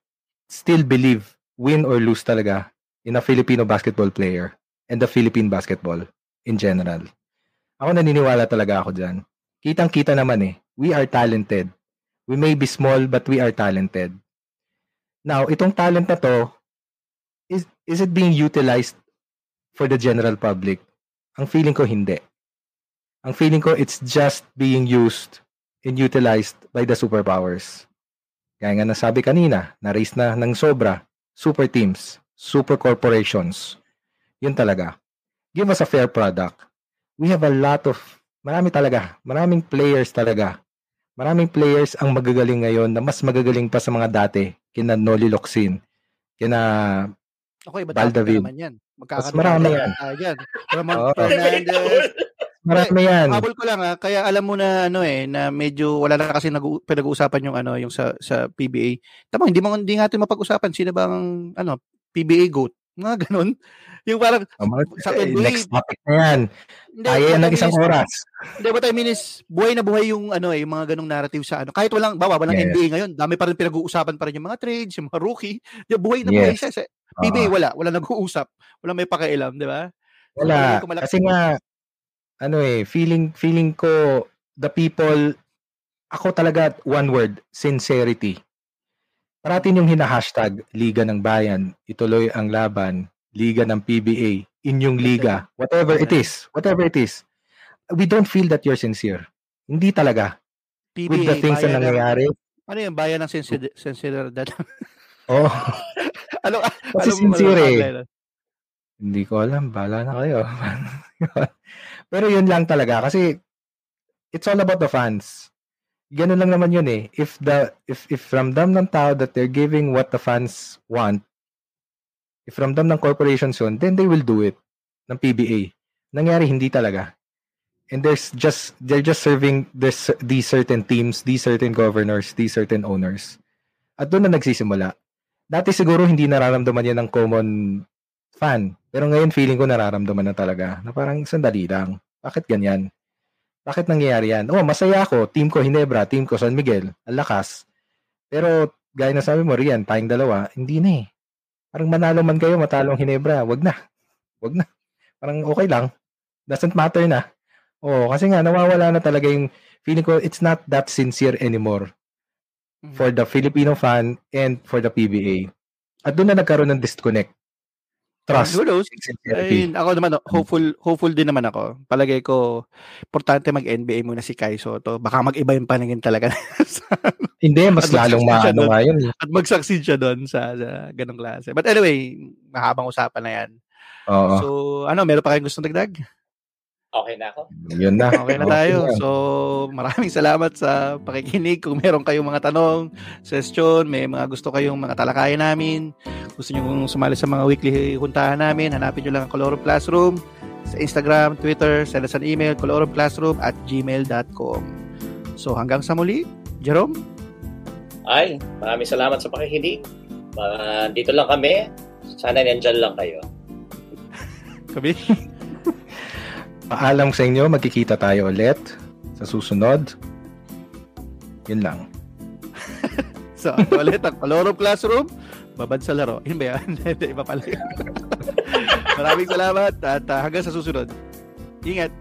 Speaker 3: still believe, win or lose talaga, in a Filipino basketball player and the Philippine basketball in general. Ako naniniwala talaga ako dyan. Kitang-kita naman eh. We are talented. We may be small, but we are talented. Now, itong talent na to, is, is it being utilized for the general public? Ang feeling ko, hindi. Ang feeling ko, it's just being used and utilized by the superpowers. Kaya nga nasabi kanina, na-raise na ng sobra, super teams, super corporations. Yun talaga. Give us a fair product. We have a lot of, marami talaga, maraming players talaga. Maraming players ang magagaling ngayon na mas magagaling pa sa mga dati. Kina Noli Locsin, kina
Speaker 1: Ako, iba
Speaker 3: Baldavid.
Speaker 1: naman yan. Magkakaroon
Speaker 3: Mas marami yan.
Speaker 1: tayo dyan. Ramon
Speaker 3: Oo.
Speaker 1: Fernandez.
Speaker 3: Marami yan.
Speaker 1: Habol ko lang ha, kaya alam mo na ano eh, na medyo wala na kasi nag pinag-uusapan yung ano, yung sa sa PBA. Tama, hindi mo hindi natin mapag-usapan sino bang ano, PBA GOAT. Mga ganun. Yung parang
Speaker 3: mga-
Speaker 1: sa
Speaker 3: eh,
Speaker 1: NBA,
Speaker 3: next topic na yan.
Speaker 1: hindi,
Speaker 3: Kaya yan ng isang
Speaker 1: is-
Speaker 3: oras.
Speaker 1: Hindi, what I mean is, buhay na buhay yung ano eh, yung mga ganung narrative sa ano. Kahit walang, bawa, walang
Speaker 3: Yes.
Speaker 1: NBA ngayon, dami pa rin pinag-uusapan pa rin yung mga trades, yung mga rookie. Yung buhay na buhay
Speaker 3: Yes.
Speaker 1: siya. Sa PBA,
Speaker 3: Oo.
Speaker 1: wala. Wala nag-uusap. Wala may pakialam, di ba?
Speaker 3: Wala. Kasi nga, ano eh, feeling, feeling ko, the people, ako talaga, one word, sincerity. Parating yung hina-hashtag, Liga ng Bayan, ituloy ang laban, Liga ng PBA, inyong liga, whatever it is, whatever it is. We don't feel that you're sincere. Hindi talaga.
Speaker 1: PBA,
Speaker 3: With the things na
Speaker 1: ng-
Speaker 3: nangyayari.
Speaker 1: Ano yung bayan ng?
Speaker 3: Oh,
Speaker 1: ano,
Speaker 3: kasi
Speaker 1: alam mo
Speaker 3: sincere
Speaker 1: ano,
Speaker 3: eh.
Speaker 1: ano,
Speaker 3: Hindi ko alam, bala na kayo. Pero yun lang talaga kasi it's all about the fans. Ganun lang naman yun eh. If the if if ramdam ng tao that they're giving what the fans want, if ramdam ng corporations yun, then they will do it ng PBA. Nangyari hindi talaga. And there's just they're just serving this these certain teams, these certain governors, these certain owners. At doon na nagsisimula. Dati siguro hindi nararamdaman yan ng common fan. Pero ngayon feeling ko nararamdaman na talaga na parang sandali lang. Bakit ganyan? Bakit nangyayari yan? Oh, masaya ako. Team ko Hinebra, team ko San Miguel. Ang lakas. Pero gaya na sabi mo, Rian, tayong dalawa, hindi na eh. Parang manalo man kayo, matalong Hinebra. Wag na. Wag na. Parang okay lang. Doesn't matter na. Oh, kasi nga nawawala na talaga yung feeling ko it's not that sincere anymore
Speaker 1: Mhm.
Speaker 3: for the Filipino fan and for the PBA. At doon na nagkaroon ng disconnect. Trust.
Speaker 1: Who knows? Ayun, ako naman, no, hopeful, hopeful din naman ako. Palagay ko, importante mag-NBA muna si Kai Soto. Baka mag-iba yung paningin talaga.
Speaker 3: Hindi, mas lalong maano nga yun.
Speaker 1: At mag-succeed siya doon sa, sa ganong klase. But anyway, mahabang usapan na yan.
Speaker 3: Oo.
Speaker 1: So, ano, meron pa kayong gustong dagdag?
Speaker 2: Okay na ako.
Speaker 3: yun na.
Speaker 1: Okay na tayo.
Speaker 3: na.
Speaker 1: So, maraming salamat sa pakikinig. Kung meron kayong mga tanong, suggestion, may mga gusto kayong mga talakayan namin, gusto nyo sumali sa mga weekly huntahan namin, hanapin nyo lang ang Colorum Classroom sa Instagram, Twitter, send us an email, colorumclassroom at gmail.com. So, hanggang sa muli, Jerome,
Speaker 2: Ay, maraming salamat sa pakikinig. Uh, dito lang kami. Sana nandyan lang kayo.
Speaker 1: kami.
Speaker 3: Paalam sa inyo, magkikita tayo ulit sa susunod. Yun lang.
Speaker 1: So, ito ulit ang Colorum Classroom, babad sa laro. Yun ba yan? Iba pala yun. Maraming salamat at ah, hanggang sa susunod. Ingat.